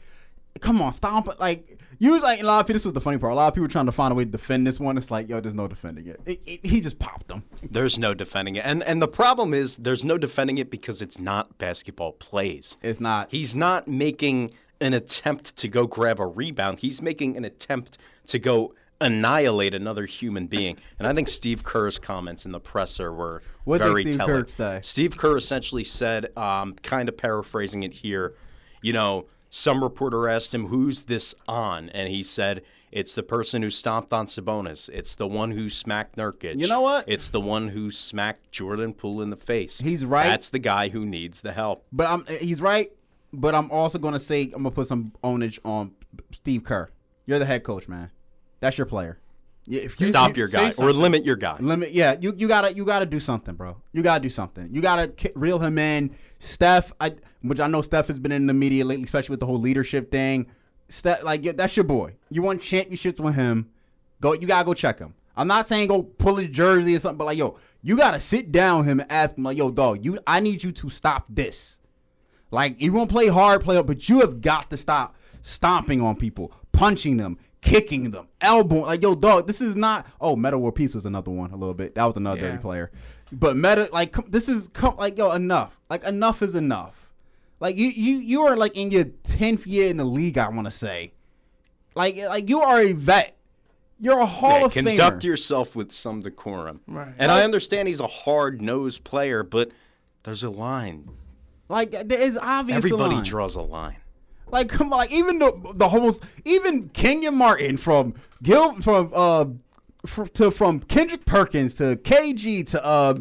come on, stomp it. Like you was like a lot of people. This was the funny part. A lot of people trying to find a way to defend this one. It's like yo, there's no defending it. It- it- he just popped them. There's no defending it. And and the problem is there's no defending it because it's not basketball plays. It's not. He's not making an attempt to go grab a rebound. He's making an attempt to go annihilate another human being. And I think Steve Kerr's comments in the presser were What did very Steve telling. Kerr say? Steve Kerr essentially said, um, kind of paraphrasing it here, you know, some reporter asked him, "Who's this on?" And he said, "It's the person who stomped on Sabonis. It's the one who smacked Nurkic. You know what? It's the one who smacked Jordan Poole in the face. He's right. That's the guy who needs the help. But I'm he's right. But I'm also gonna say I'm gonna put some onage on Steve Kerr. You're the head coach, man. That's your player. Yeah, if you- Stop you- your guy or limit your guy. Limit, yeah. You you gotta you gotta do something, bro. You gotta do something. You gotta reel him in. Steph, I which I know Steph has been in the media lately, especially with the whole leadership thing. Steph, like yeah, that's your boy. You want championships with him? Go. You gotta go check him. I'm not saying go pull his jersey or something, but like yo, you gotta sit down with him and ask him like, yo, dog, you, I need you to stop this. Like you won't play hard, play up, but you have got to stop stomping on people, punching them, kicking them, elbowing. Like yo, dog, this is not. Oh, Metta World Peace was another one, a little bit. That was another Yeah. dirty player. But Metta, like come, this is come, like yo, enough. Like enough is enough. Like you, you, you are like in your tenth year in the league. I want to say, like, like you are a vet. You're a Hall Yeah, of conduct Famer. yourself with some decorum. Right. And I understand he's a hard nosed player, but there's a line. like there is obvious. Everybody line. draws a line. Like come on, like even the the whole even Kenyon Martin from Gil from uh fr- to from Kendrick Perkins to KG to uh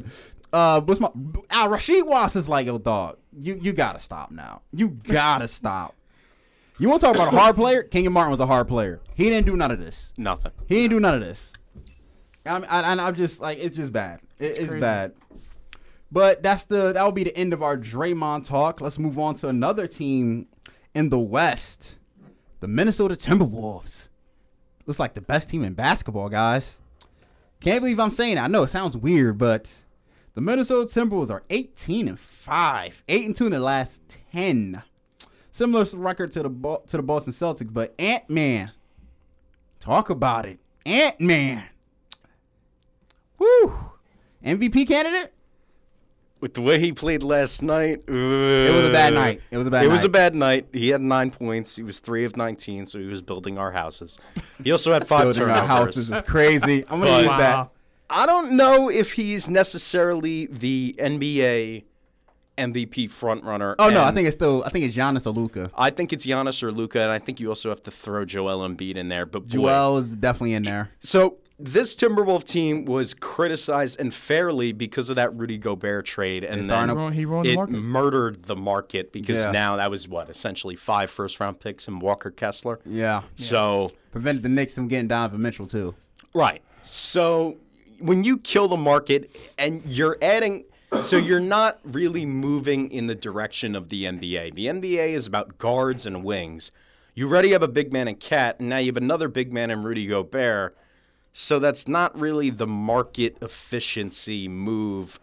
uh what's my uh, Rasheed Watts is like yo dog you you gotta stop now you gotta stop. You want to talk about a hard player? Kenyon Martin was a hard player. He didn't do none of this. Nothing. He didn't do none of this. I'm I, and I'm just like it's just bad. It- it's crazy. bad. But that's the that will be the end of our Draymond talk. Let's move on to another team in the West, the Minnesota Timberwolves. Looks like the best team in basketball, guys. Can't believe I'm saying it. I know it sounds weird, but the Minnesota Timberwolves are 18 and five, eight and two in the last 10. Similar record to the to the Boston Celtics, but Ant Man, talk about it, Ant Man. Woo! MVP candidate? With the way he played last night, It was a bad night. It was a bad It night. was a bad night. He had nine points. He was three of 19, so he was building our houses. He also had five Building our turnovers. houses is crazy. I'm gonna use that. I don't know if he's necessarily the NBA MVP frontrunner. Oh no, I think it's still. I think it's Giannis or Luka. I think it's Giannis or Luka, and I think you also have to throw Joel Embiid in there. But boy, Joel is definitely in there. So this Timberwolf team was criticized and fairly because of that Rudy Gobert trade, and then to- He ruined the it market. murdered the market because Yeah. now that was what essentially five first round picks and Walker Kessler. Yeah. So Prevented the Knicks from getting Donovan Mitchell too. right, so when you kill the market and you're adding. So you're not really moving in the direction of the NBA. The NBA is about guards and wings. You already have a big man in KAT, and now you have another big man in Rudy Gobert. So that's not really the market efficiency move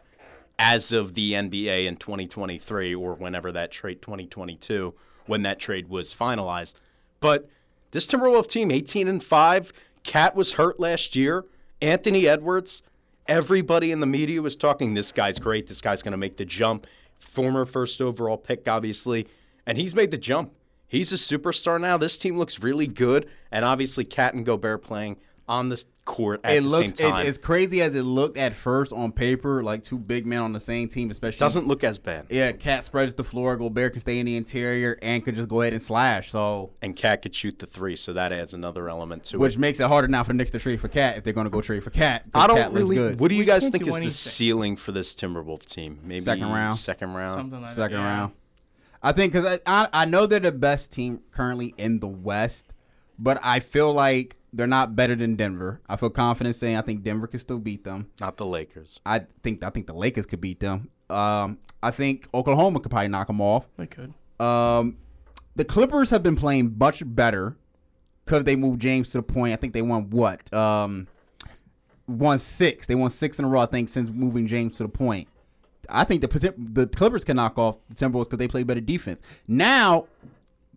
as of the NBA in 2023 or whenever that trade 2022 when that trade was finalized. But this Timberwolf team 18 and 5, KAT was hurt last year, Anthony Edwards, everybody in the media was talking this guy's great, this guy's going to make the jump. Former first overall pick obviously, and he's made the jump. He's a superstar now. This team looks really good, and obviously KAT and Gobert playing on this court at it the looks same time. It, as crazy as it looked at first on paper, like two big men on the same team, especially doesn't look as bad. Yeah, KAT spreads the floor. Gobert can stay in the interior and could just go ahead and slash. So, and KAT could shoot the three, so that adds another element to which it. Which makes it harder now for the Knicks to trade for KAT if they're going to go trade for KAT. I don't KAT really. good. What do you We guys think do is the ceiling for this Timberwolf team? Maybe Second round. Second round. Something like second that. yeah. round. I think because I, I I know they're the best team currently in the West, but I feel like they're not better than Denver. I feel confident saying I think Denver could still beat them. Not the Lakers. I think I think the Lakers could beat them. Um, I think Oklahoma could probably knock them off. They could. Um, the Clippers have been playing much better because they moved James to the point. I think they won what? Um, won six. They won six in a row. I think since moving James to the point. I think the the Clippers can knock off the Timberwolves because they play better defense. Now,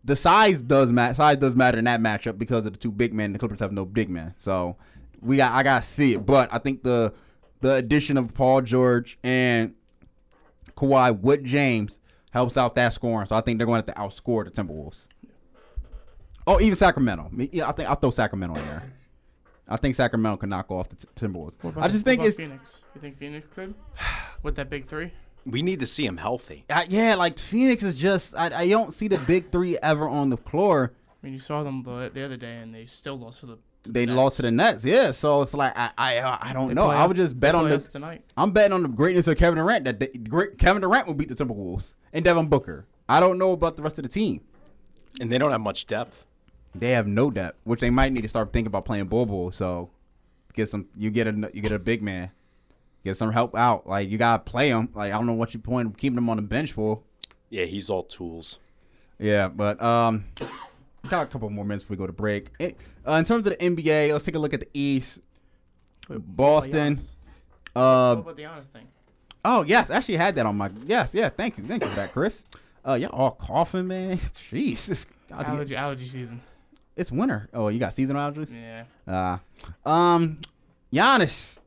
the size does matter. Size does matter in that matchup because of the two big men. The Clippers have no big men, so we got I gotta see it. But I think the the addition of Paul George and Kawhi with James helps out that scoring. So I think they're going to have to outscore the Timberwolves. Oh, even Sacramento. Me- Yeah, I think I'll throw Sacramento in there. I think Sacramento can knock off the T- Timberwolves. About- I just think it's Phoenix. You think Phoenix could with that big three? We need to see him healthy. I, yeah, like Phoenix is just I, I don't see the big three ever on the floor. I mean, you saw them the, the other day, and they still lost to the. To they Nets. lost to the Nets, yeah. So it's like I I, uh, I don't They know. play I us- would just bet on the. Tonight. I'm betting on the greatness of Kevin Durant that they, great, Kevin Durant will beat the Timberwolves and Devin Booker. I don't know about the rest of the team. And they don't have much depth. They have no depth, which they might need to start thinking about playing Bol Bol. So get some, you get a you get a big man, get some help out. Like you gotta play him. Like I don't know what you point keeping him on the bench for. Yeah, he's all tools. Yeah, but um, got a couple more minutes before we go to break. It, uh, in terms of the NBA, let's take a look at the East. Boston. Uh, What about the honest thing? oh yes, I actually had that on my yes, yeah. Thank you, thank you for that, Chris. Uh, yeah, all all coughing, man. Jeez, it's, gotta get- Allergy, allergy season. it's winter. Oh, you got seasonal allergies. Yeah. Uh, um, Giannis.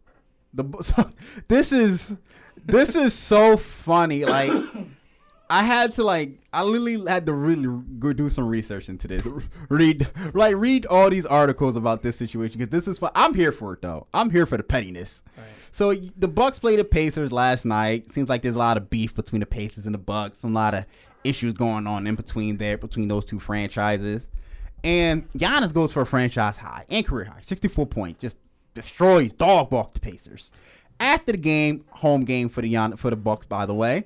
The so, this is this is so funny. Like, I had to like I literally had to really go do some research into this. Read like read all these articles about this situation because this is fun. I'm here for it though. I'm here for the pettiness. So the Bucks played the Pacers last night. Seems like there's a lot of beef between the Pacers and the Bucks. A lot of issues going on in between there between those two franchises. And Giannis goes for a franchise high and career high, 64 points, just destroys, dog walk the Pacers. After the game, home game for the Gian, for the Bucks, by the way,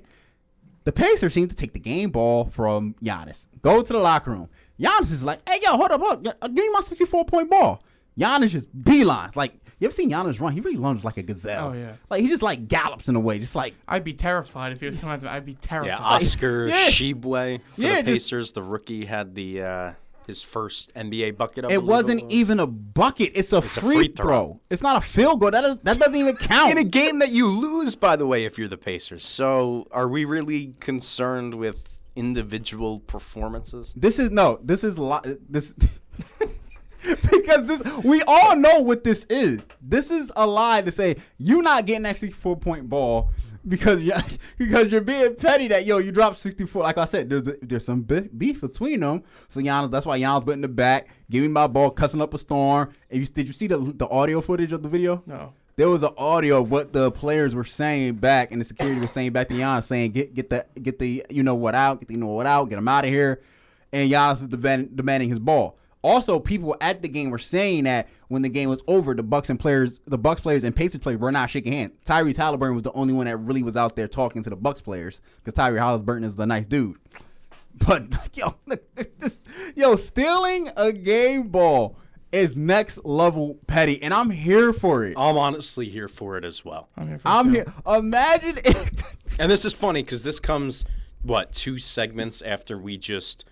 the Pacers seem to take the game ball from Giannis. Go to the locker room. Giannis is like, "Hey, yo, hold up, hold up. Give me my 64 point ball." Giannis just beelines. Like, you ever seen Giannis run? He really lunges like a gazelle. Oh, yeah. Like he just like gallops in a way, just like I'd be terrified if he was coming out to me. I'd be terrified. Yeah, Oscar Yeah. Tshiebwe for Yeah, the just- Pacers. the rookie had the uh, his first NBA bucket. I it wasn't was. even a bucket. It's a, a free, free throw. throw. It's not a field goal. That is, that doesn't even count. in a game that you lose, by the way, if you're the Pacers. So, are we really concerned with individual performances? This is no. This is li- this because this we all know what this is. This is a lie to say you're not getting that 64 point ball because you because you're being petty that yo you dropped 64. Like I said, there's a, there's some beef between them. So Giannis, that's why Giannis went in the back, give me my ball, cussing up a storm. And you did you see the the audio footage of the video? No. There was an audio of what the players were saying back, and the security was saying back to Giannis, saying, "Get get the get the you know what out, get the you know what out, get him out of here." And Giannis was demand, demanding his ball. Also, people at the game were saying that when the game was over, the Bucks and players, the Bucks players and Pacers players were not shaking hands. Tyrese Halliburton was the only one that really was out there talking to the Bucks players because Tyrese Halliburton is the nice dude. But yo, look, this, yo, stealing a game ball is next level petty, and I'm here for it. I'm honestly here for it as well. I'm here. For I'm it, here. Imagine if And this is funny because this comes, what, two segments after we just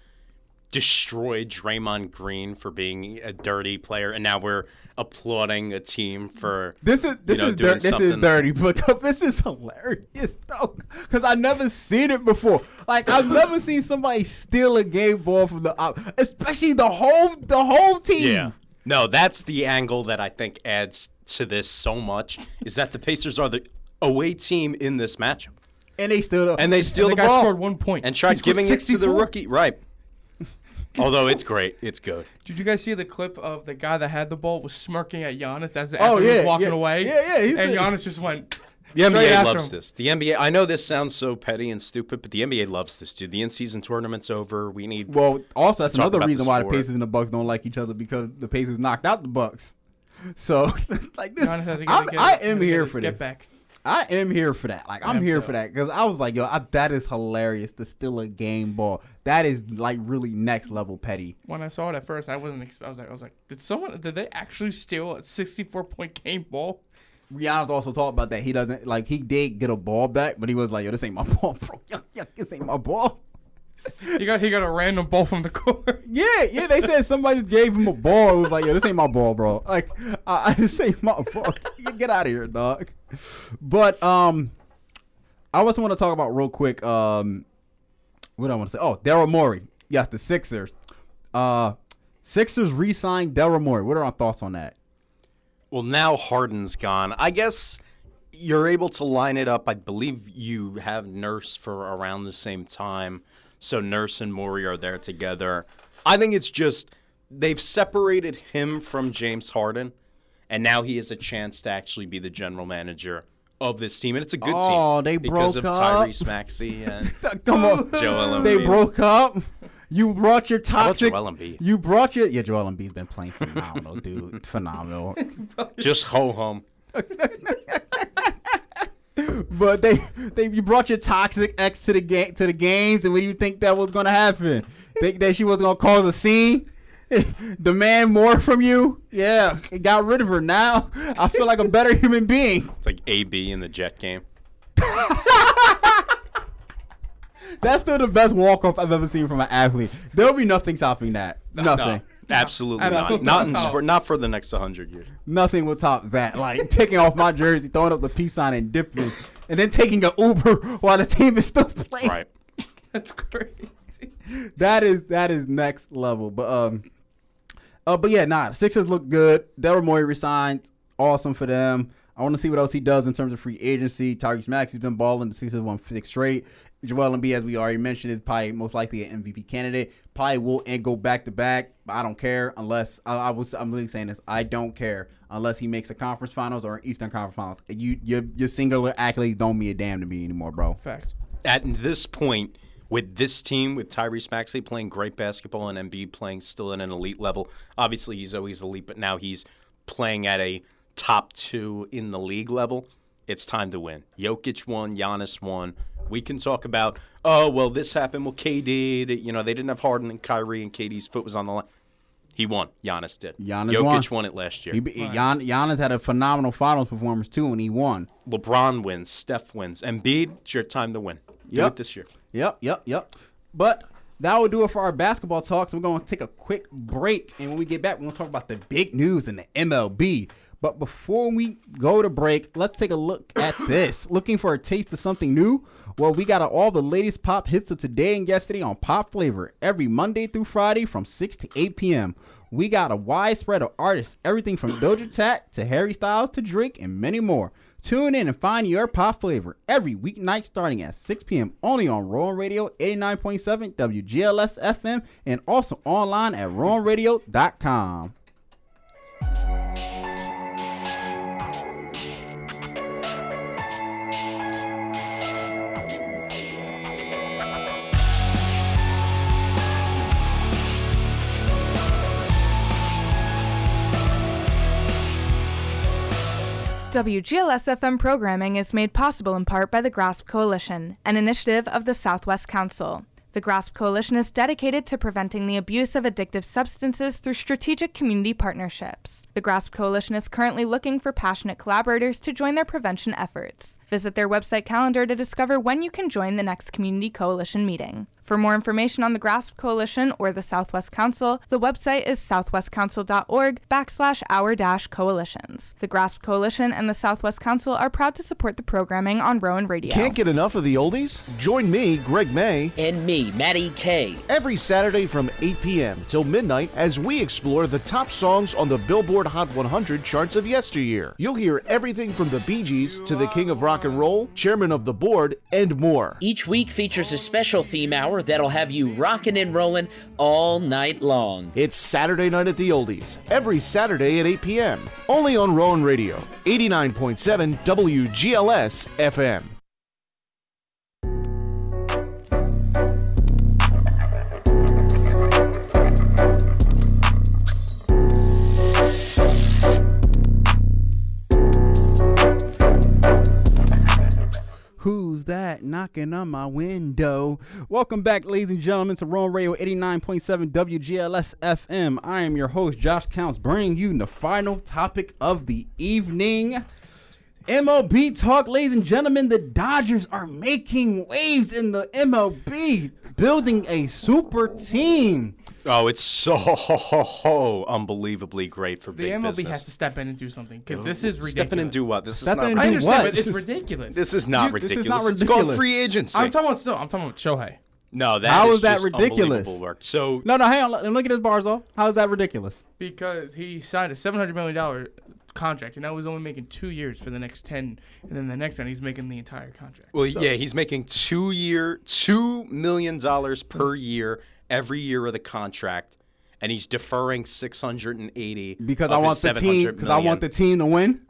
destroyed Draymond Green for being a dirty player, and now we're applauding a team for this is this you know, is doing dir- this is something. dirty, but this is hilarious though, because I never seen it before. Like I've never seen somebody steal a game ball from the op, especially the whole the whole team. Yeah. No, that's the angle that I think adds to this so much is that the Pacers are the away team in this matchup. And they still And they steal the the guy ball scored one point. and He tried scored giving it to the rookie. Right. Although it's great. It's good. Did you guys see the clip of the guy that had the ball was smirking at Giannis as Oh, after he was walking yeah. away? Yeah, yeah, he's and a- Giannis just went. The NBA after loves him. this. The NBA. I know this sounds so petty and stupid, but the NBA loves this, dude. The in-season tournament's over. We need. Well, also that's another about the reason why the. Pacers and the Bucks don't like each other because the Pacers knocked out the Bucks. So like this, Giannis had to get- I'm, I am here for this. get back. I am here for that. Like I'm here too. for that because I was like, yo, I, that is hilarious to steal a game ball. That is like really next level petty. When I saw it at first, I wasn't. I was like, I was like, did someone? Did they actually steal a 64 point game ball? Giannis also talked about that he doesn't like he did get a ball back, but he was like, yo, this ain't my ball, bro. Yuck, yuck, this ain't my ball. he got he got a random ball from the court. Yeah, yeah. They said somebody just gave him a ball. It was like, yo, this ain't my ball, bro. Like, I, uh, I this ain't my ball. Get out of here, dog. But um, I also want to talk about real quick. Um, what do I want to say? Oh, Daryl Morey. Yes, the Sixers. Uh, Sixers re-signed Daryl Morey. What are our thoughts on that? Well, now Harden's gone. I guess you're able to line it up. I believe you have Nurse for around the same time. So Nurse and Morey are there together. I think it's just they've separated him from James Harden, and now he has a chance to actually be the general manager of this team. And it's a good oh, team. Oh, they because broke of up? Tyrese Maxey and Come on, Joel Embiid. they broke up. You brought your toxic. Joel Embiid? You brought your yeah. Joel Embiid's been playing phenomenal, dude. Phenomenal. just ho hum. But they they you brought your toxic ex to the game to the games, and what do you think that was gonna happen? think that she was gonna cause a scene? Demand more from you? Yeah, got rid of her. Now I feel like a better human being. It's like AB in the Jet game. That's still the best walk off I've ever seen from an athlete. There'll be nothing stopping that. Nothing. No, absolutely not. Not in sport. Not for the next 100 years. Nothing will top that. Like taking off my jersey, throwing up the peace sign, and dipping, and then taking an Uber while the team is still playing. Right. That's crazy. that is that is next level. But um, uh, but yeah, nah, Sixers look good. Daryl Morey resigned, awesome for them. I want to see what else he does in terms of free agency. Tyrese Maxey's been balling. The Sixers won six straight. Joel Embiid, as we already mentioned, is probably most likely an MVP candidate. Probably will and go back to back, but I don't care unless I, I was. I'm really saying this. I don't care unless he makes a conference finals or an Eastern Conference finals. You your your singular accolades don't mean a damn to me anymore, bro. Facts. At this point, with this team, with Tyrese Maxey playing great basketball and Embiid playing still at an elite level, obviously he's always elite, but now he's playing at a top two in the league level. It's time to win. Jokic won, Giannis won. We can talk about, oh well, this happened with KD. That you know they didn't have Harden and Kyrie, and KD's foot was on the line. He won. Giannis did. Giannis Jokic won. won it last year. He, Gian, Giannis had a phenomenal finals performance too, and he won. LeBron wins. Steph wins. Embiid, it's your time to win. Do Yep. it this year. Yep, yep, yep. But that will do it for our basketball talks. We're going to take a quick break, and when we get back, we're going to talk about the big news in the MLB. But before we go to break, let's take a look at this. Looking for a taste of something new? Well, we got all the latest pop hits of today and yesterday on Pop Flavor every Monday through Friday from 6 to 8 p.m. We got a wide spread of artists, everything from Doja Cat to Harry Styles to Drake and many more. Tune in and find your pop flavor every weeknight starting at 6 p.m. only on Rowan Radio 89.7 WGLS FM and also online at rowanradio.com. WGLS FM programming is made possible in part by the GRASP Coalition, an initiative of the Southwest Council. The GRASP Coalition is dedicated to preventing the abuse of addictive substances through strategic community partnerships. The GRASP Coalition is currently looking for passionate collaborators to join their prevention efforts. Visit their website calendar to discover when you can join the next Community Coalition meeting. For more information on the GRASP Coalition or the Southwest Council, the website is southwestcouncil.org backslash our dash coalitions. The GRASP Coalition and the Southwest Council are proud to support the programming on Rowan Radio. Can't get enough of the oldies? Join me, Greg May, And me, Matty K. every Saturday from 8 p.m. till midnight as we explore the top songs on the Billboard Hot 100 charts of yesteryear. You'll hear everything from the Bee Gees to the King of Rock and Roll, Chairman of the Board, and more. Each week features a special theme hour that'll have you rocking and rolling all night long. It's Saturday Night at the Oldies, every Saturday at 8 p.m. Only on Rowan Radio, 89.7 WGLS FM. Who's that knocking on my window? Welcome back, ladies and gentlemen, to Rowan Radio 89.7 WGLS FM. I am your host, Josh Counts, bringing you the final topic of the evening. MLB talk, ladies and gentlemen. The Dodgers are making waves in the MLB, building a super team. Oh, it's so ho, ho, ho, unbelievably great for The big MLB business. has to step in and do something because this is ridiculous. Step in and do what? This Step is not. and I ridiculous. understand, what? but it's ridiculous. This is not You- this is not ridiculous. not It's called free agency. I'm talking about no, I'm talking about Shohei. no, that How is is that just ridiculous? unbelievable Work. So No, no, hang on. Let me look at this Barzo. How is that ridiculous? because he signed a seven hundred million dollar contract, and now he's only making two years for the next ten, and then the next one he's making the entire contract. Well, yeah, he's making two year, two million dollars per year every year of the contract, and he's deferring six hundred and eighty Because of I his want the team. Because I want the team to win.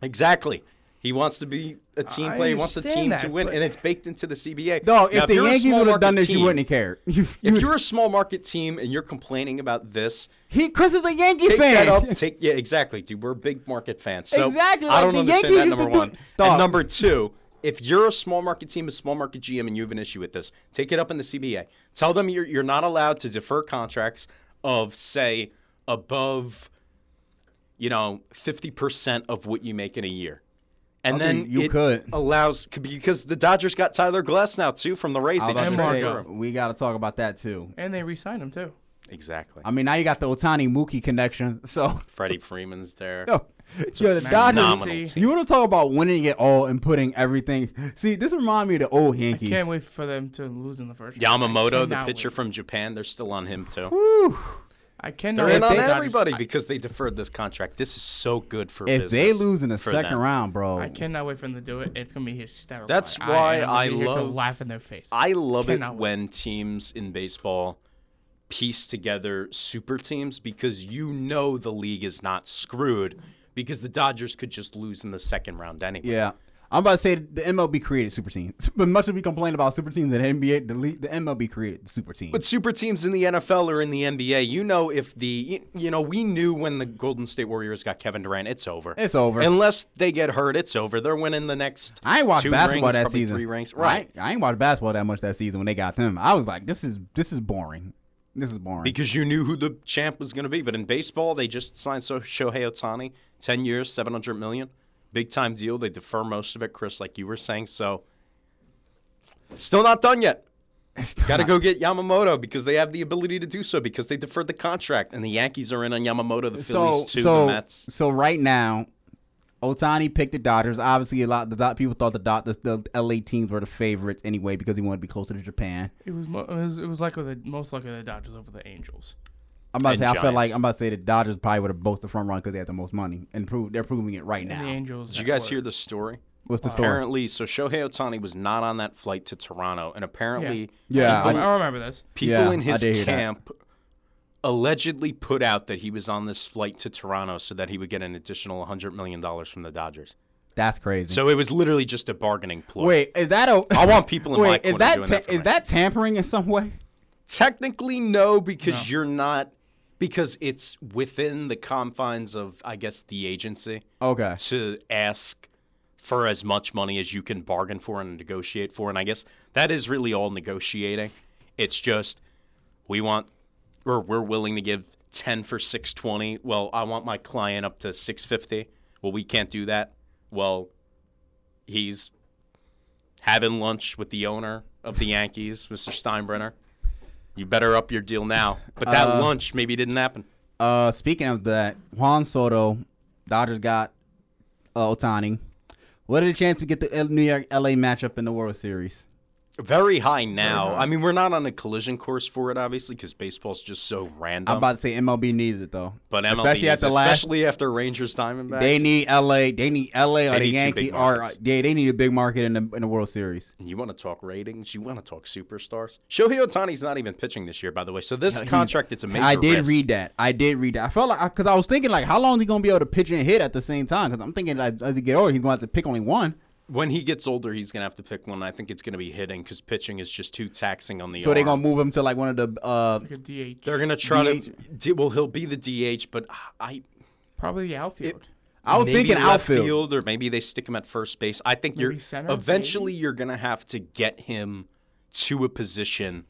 exactly. He wants to be a team I player. He wants the team that, to win, and it's baked into the CBA. Dog, Now, if the Yankees would have done market this, you wouldn't have cared. You, If you- you're a small market team and you're complaining about this, he, Chris is a Yankee take fan. that up. Take yeah, exactly, dude. We're big market fans. So Exactly, I don't the understand Yankees that. Number one. Dog. And number two, if you're a small market team, a small market GM, and you have an issue with this, take it up in the CBA. Tell them you're you're not allowed to defer contracts of say above, you know, fifty percent of what you make in a year. And I then mean, you it could. allows because the Dodgers got Tyler Glasnow too from the Rays. They just about say, we got to talk about that too. And they re-signed him too. Exactly. I mean, now you got the Ohtani Mookie connection. So, Freddie Freeman's there. yo, yo, the Dodgers. team. You want to talk about winning it all and putting everything? See, this reminds me of the old Yankees. Can't wait for them to lose in the first. round. Yamamoto, the pitcher wait. from Japan, they're still on him too. Whew. I cannot. They're in on Dodgers- everybody I- because they deferred this contract. This is so good for If they lose in the second them. round, bro, I cannot wait for them to do it. It's gonna be hysterical. That's I- why am gonna I be to love- laugh in their face. I love it wait. when teams in baseball piece together super teams because you know the league is not screwed because the Dodgers could just lose in the second round anyway. yeah. I'm about to say the MLB created super teams. But much as we complain about super teams in the NBA, the, MLB created super teams. But super teams in the NFL or in the NBA, you know, if the you know, we knew when the Golden State Warriors got Kevin Durant, it's over. It's over. Unless they get hurt, it's over. They're winning the next. I ain't watched two basketball rings, that season. Three I right? ain't, I ain't watched basketball that much that season when they got them. I was like, this is this is boring. This is boring. Because you knew who the champ was going to be. But in baseball, they just signed so Shohei Ohtani, ten years, seven hundred million, big time deal. They defer most of it, Chris, like you were saying. So, it's still not done yet. Got to go get Yamamoto because they have the ability to do so because they deferred the contract and the Yankees are in on Yamamoto, the Phillies so too, so the Mets. so right now, Ohtani picked the Dodgers. Obviously, a lot the Dod- people thought the Dod- the, the LA teams were the favorites anyway because he wanted to be closer to Japan. It was, mo- it was it was likely the most likely the Dodgers over the Angels. I'm about to say And I feel like I'm about to say the Dodgers probably would have both the front run because they had the most money and prove they're proving it right And now. the Angels. Did you guys were- hear the story? What's the story? Apparently, so Shohei Ohtani was not on that flight to Toronto, and apparently, Yeah, I, I- I remember this. people Yeah, in his camp that. Camp allegedly put out that he was on this flight to Toronto so that he would get an additional $100 million from the Dodgers. That's crazy. So it was literally just a bargaining ploy. wait, is that a? I want people in my wait, is corner that doing that for is me. that tampering in some way? Technically, no, because No. you're not, because it's within the confines of, I guess, the agency Okay. to ask for as much money as you can bargain for and negotiate for. And I guess that is really all negotiating. It's just we want or we're willing to give 10 for 620. Well, I want my client up to 650. Well, we can't do that. Well, he's having lunch with the owner of the Yankees, Mr. Steinbrenner. You better up your deal now. But that Uh, lunch maybe didn't happen. Uh, speaking of that, Juan Soto, Dodgers got uh, Ohtani. What are the chances we get the New York LA matchup in the World Series? Very high now. I mean, we're not on a collision course for it, obviously, because baseball's just so random. I'm about to say MLB needs it though. but MLB especially is- after last, especially after Rangers Diamondbacks. they need LA. They need LA or the need two big Yankee or yeah, they need a big market in the in the World Series. You want to talk ratings? You want to talk superstars? Shohei Ohtani's not even pitching this year, by the way. So this He's- contract, it's a major. I did risk. read that. I did read that. I felt like because I was thinking like, how long is he gonna be able to pitch and hit at the same time? Because I'm thinking like, as he get older, he's gonna have to pick only one. When he gets older, he's gonna have to pick one. I think it's gonna be hitting because pitching is just too taxing on the. So they're gonna move him to like one of the uh, Like a DH. They're gonna try DH. to. D- well, he'll be the DH, but I. Probably the outfield. I was maybe thinking outfield. field, or maybe they stick him at first base. I think Maybe you're center, eventually you're gonna have to get him to a position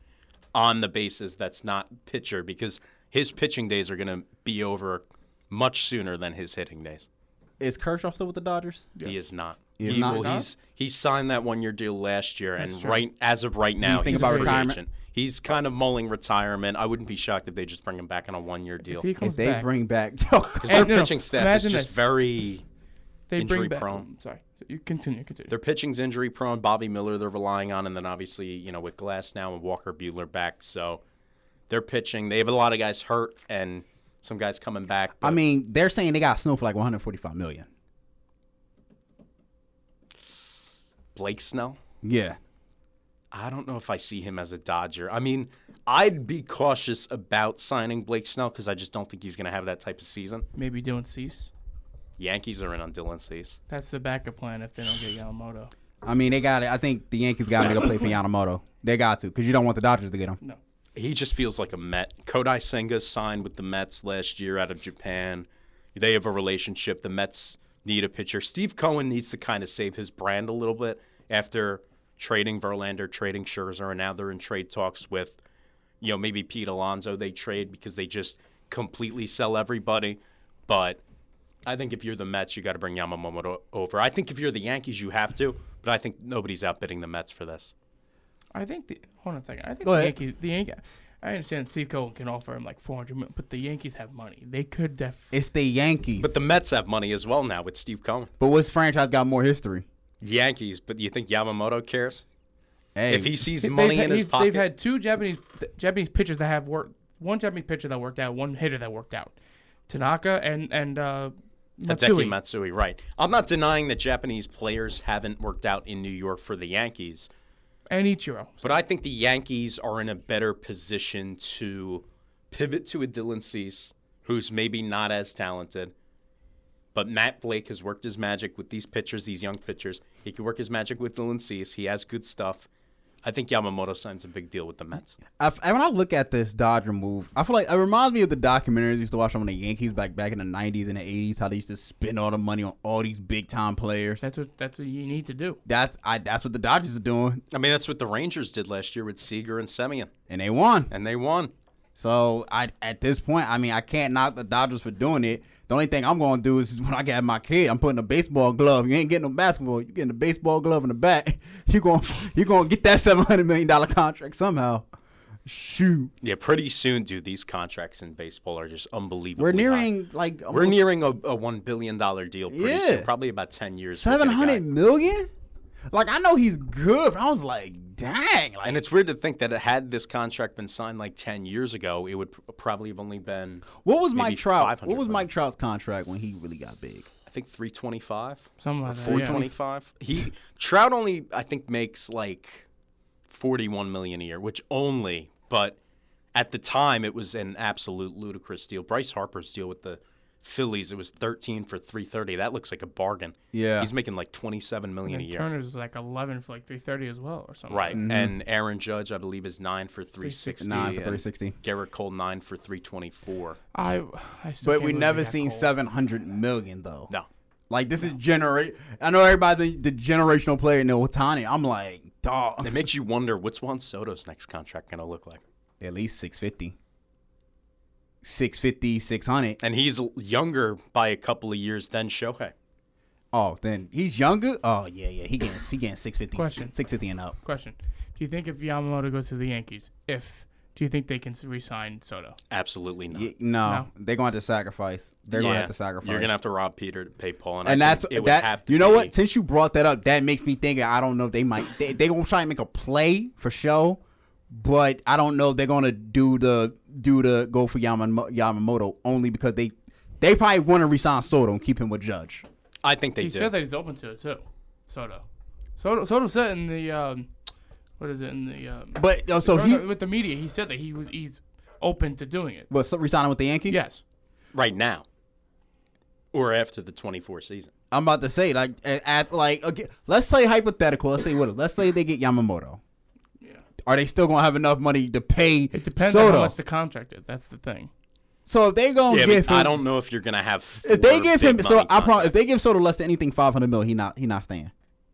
on the bases that's not pitcher because his pitching days are gonna be over much sooner than his hitting days. is Kershaw still with the Dodgers? He is not. He He- not? well, he's he signed that one year deal last year, That's and true. right as of right now, thinking he's, about a free retirement? agent. He's kind of mulling retirement. I wouldn't be shocked if they just bring him back on a one year deal. If he comes If they back, bring back, because their And, no, no, pitching staff is imagine just this. very they injury bring back. prone. Sorry, you continue. Continue. Their pitching's injury prone. Bobby Miller they're relying on, and then obviously you know with Glasnow and Walker Buehler back, so they're pitching. They have a lot of guys hurt and some guys coming back. I but mean, they're saying they got Snow for like 145 million. Blake Snell. Yeah. I don't know if I see him as a Dodger. I mean, I'd be cautious about signing Blake Snell because I just don't think he's going to have that type of season. Maybe Dylan Cease. Yankees are in on Dylan Cease. That's the backup plan if they don't get Yamamoto. I mean, they got it. I think the Yankees got to go play for Yamamoto. They got to because you don't want the Dodgers to get him. No. He just feels like a Met. Kodai Senga signed with the Mets last year out of Japan. They have a relationship. The Mets need a pitcher. Steve Cohen needs to kind of save his brand a little bit after trading Verlander, trading Scherzer, and now they're in trade talks with, you know, maybe Pete Alonso. They trade because they just completely sell everybody. But I think if you're the Mets, you got to bring Yamamoto over. I think if you're the Yankees, you have to. But I think nobody's outbidding the Mets for this. I think the hold on a second. I think Go the ahead. Yankees. The Yankee. I understand Steve Cohen can offer him like 400 million, but the Yankees have money. They could def. It's the Yankees. But the Mets have money as well now with Steve Cohen. but which franchise got more history? Yankees, but you think Yamamoto cares? Hey, If he sees They've money had- in his pocket, They've had two Japanese th- Japanese pitchers that have worked. One Japanese pitcher that worked out. One hitter that worked out. Tanaka and and uh, Hideki Matsui. Matsui, right? I'm not denying that Japanese players haven't worked out in New York for the Yankees, and Ichiro. but I think the Yankees are in a better position to pivot to a Dylan Cease, who's maybe not as talented. But Matt Blake has worked his magic with these pitchers, these young pitchers. He can work his magic with Dylan Cease. He has good stuff. I think Yamamoto signs a big deal with the Mets. I, when I look at this Dodger move, I feel like it reminds me of the documentaries I used to watch on the Yankees back back in the '90s and the '80s. How they used to spend all the money on all these big time players. That's what that's what you need to do. That's I. That's what the Dodgers are doing, I mean, that's what the Rangers did last year with Seager and Semien, and they won. and they won. So I at this point, I mean, I can't knock the Dodgers for doing it. The only thing I'm going to do is when I get my kid, I'm putting a baseball glove. You ain't getting no basketball. You getting a baseball glove in the back. You going you to get that seven hundred million dollar contract somehow. Shoot, Yeah, pretty soon, dude. These contracts in baseball are just unbelievable. we're nearing like We're nearing a, a one billion dollar deal. Pretty Yeah. soon, probably about ten years. we'll get a seven hundred million. Like I know he's good, but I was like, dang, like And it's weird to think that had this contract been signed like ten years ago, it would pr- probably have only been what was maybe Mike Trout? What was. Mike Trout's contract when he really got big? I think three twenty five. Something like that. Four yeah. twenty five. He Trout only I think makes like forty one million a year, which only, but at the time it was an absolute ludicrous deal. Bryce Harper's deal with the Phillies, it was thirteen for three thirty. That looks like a bargain. Yeah. he's making like 27 million And a then year. Turner's like 11 for like 330 as well, or something. Right, Mm-hmm. and Aaron Judge, I believe, is nine for three sixty. Nine for three sixty. Gerrit Cole nine for three twenty four. I. I still But we believe never seen Cole. seven hundred million though. No, Like this is generate. I know everybody the, the generational player in Ohtani. I'm like, dog. it makes you wonder what's Juan Soto's next contract gonna look like. At least 650. 650, 600. And he's younger by a couple of years than Shohei. Oh, then he's younger. Oh yeah, yeah. He getting he getting 650, Question. 650 and up. Question: Do you think if Yamamoto goes to the Yankees, if do you think they can re-sign Soto? Absolutely not. Yeah, no, No. they're going to have to sacrifice. They're going to have to sacrifice. You're gonna have to rob Peter to pay Paul, and, and I that's think it would that. have to You know be- what? Since you brought that up, that makes me think. I don't know. if They might. They they gonna try and make a play for show, but I don't know. if They're gonna do the do the go for Yamamo- Yamamoto only because they they probably want to resign Soto and keep him with Judge. I think they he do. said that he's open to it too. Soto. Soto. Soto said in the um, what is it in the um, But uh, so he with the media, he said that he was he's open to doing it. was resigning with the Yankees. Yes. right now, or after the 24 season. I'm about to say like at, at like okay, let's say hypothetical. Let's say what? Let's say they get Yamamoto. Yeah. Are they still gonna have enough money to pay It depends Soto? on how much the contract is. That's the thing. so if they gonna Yeah, give him, I don't know if you're gonna have. if they give him so money I promise if they give Soto less than anything 500 mil, he not he not staying.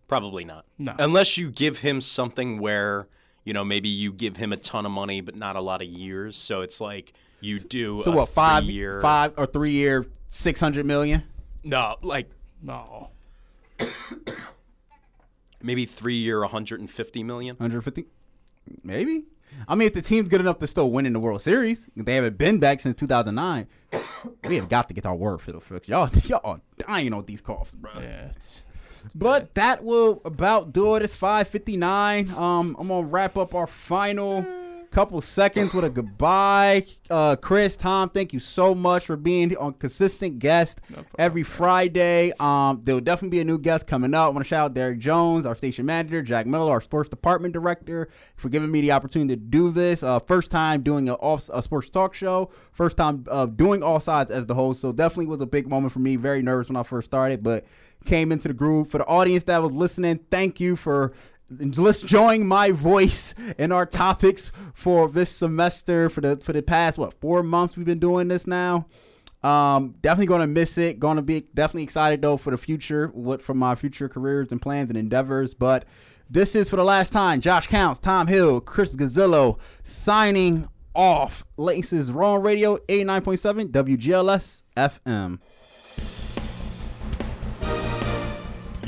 Probably not. No. Unless you give him something where, you know, maybe you give him a ton of money but not a lot of years. So it's like you do So a what? Five year five or three year 600 million. No, like No. Maybe three year, 150 million. 150, maybe. I mean, if the team's good enough to still win in the World Series, they haven't been back since 2009. we have got to get our word for the fix. Y'all, y'all are dying on these calls, bro. Yeah, it's But that will about do it. It's 5:59. Um, I'm gonna wrap up our final couple seconds with a goodbye. Uh, Chris, Tom, thank you so much for being on consistent guest every Friday. Um, there will definitely be a new guest coming up. I want to shout out Derek Jones, our station manager, Jack Miller, our sports department director, for giving me the opportunity to do this. Uh, first time doing a, off, a sports talk show. First time uh, doing Offsides as the host. So definitely was a big moment for me. Very nervous when I first started, but came into the groove. For the audience that was listening, thank you for just join my voice in our topics for this semester for the for the past what four months we've been doing this now. Um, definitely gonna miss it. Gonna be definitely excited though for the future, what for my future careers and plans and endeavors. But this is for the last time. Josh Counts, Tom Hill, Chris Gazzillo signing off. Latency's Rowan Radio 89.7 WGLS FM.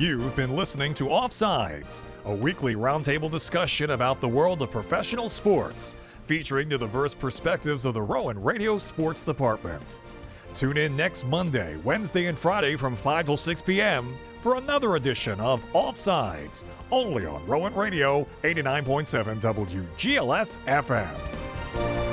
You've been listening to Offsides, a weekly roundtable discussion about the world of professional sports, featuring the diverse perspectives of the Rowan Radio Sports Department. Tune in next Monday, Wednesday, and Friday from 5 till 6 p.m. for another edition of Offsides, only on Rowan Radio 89.7 WGLS FM.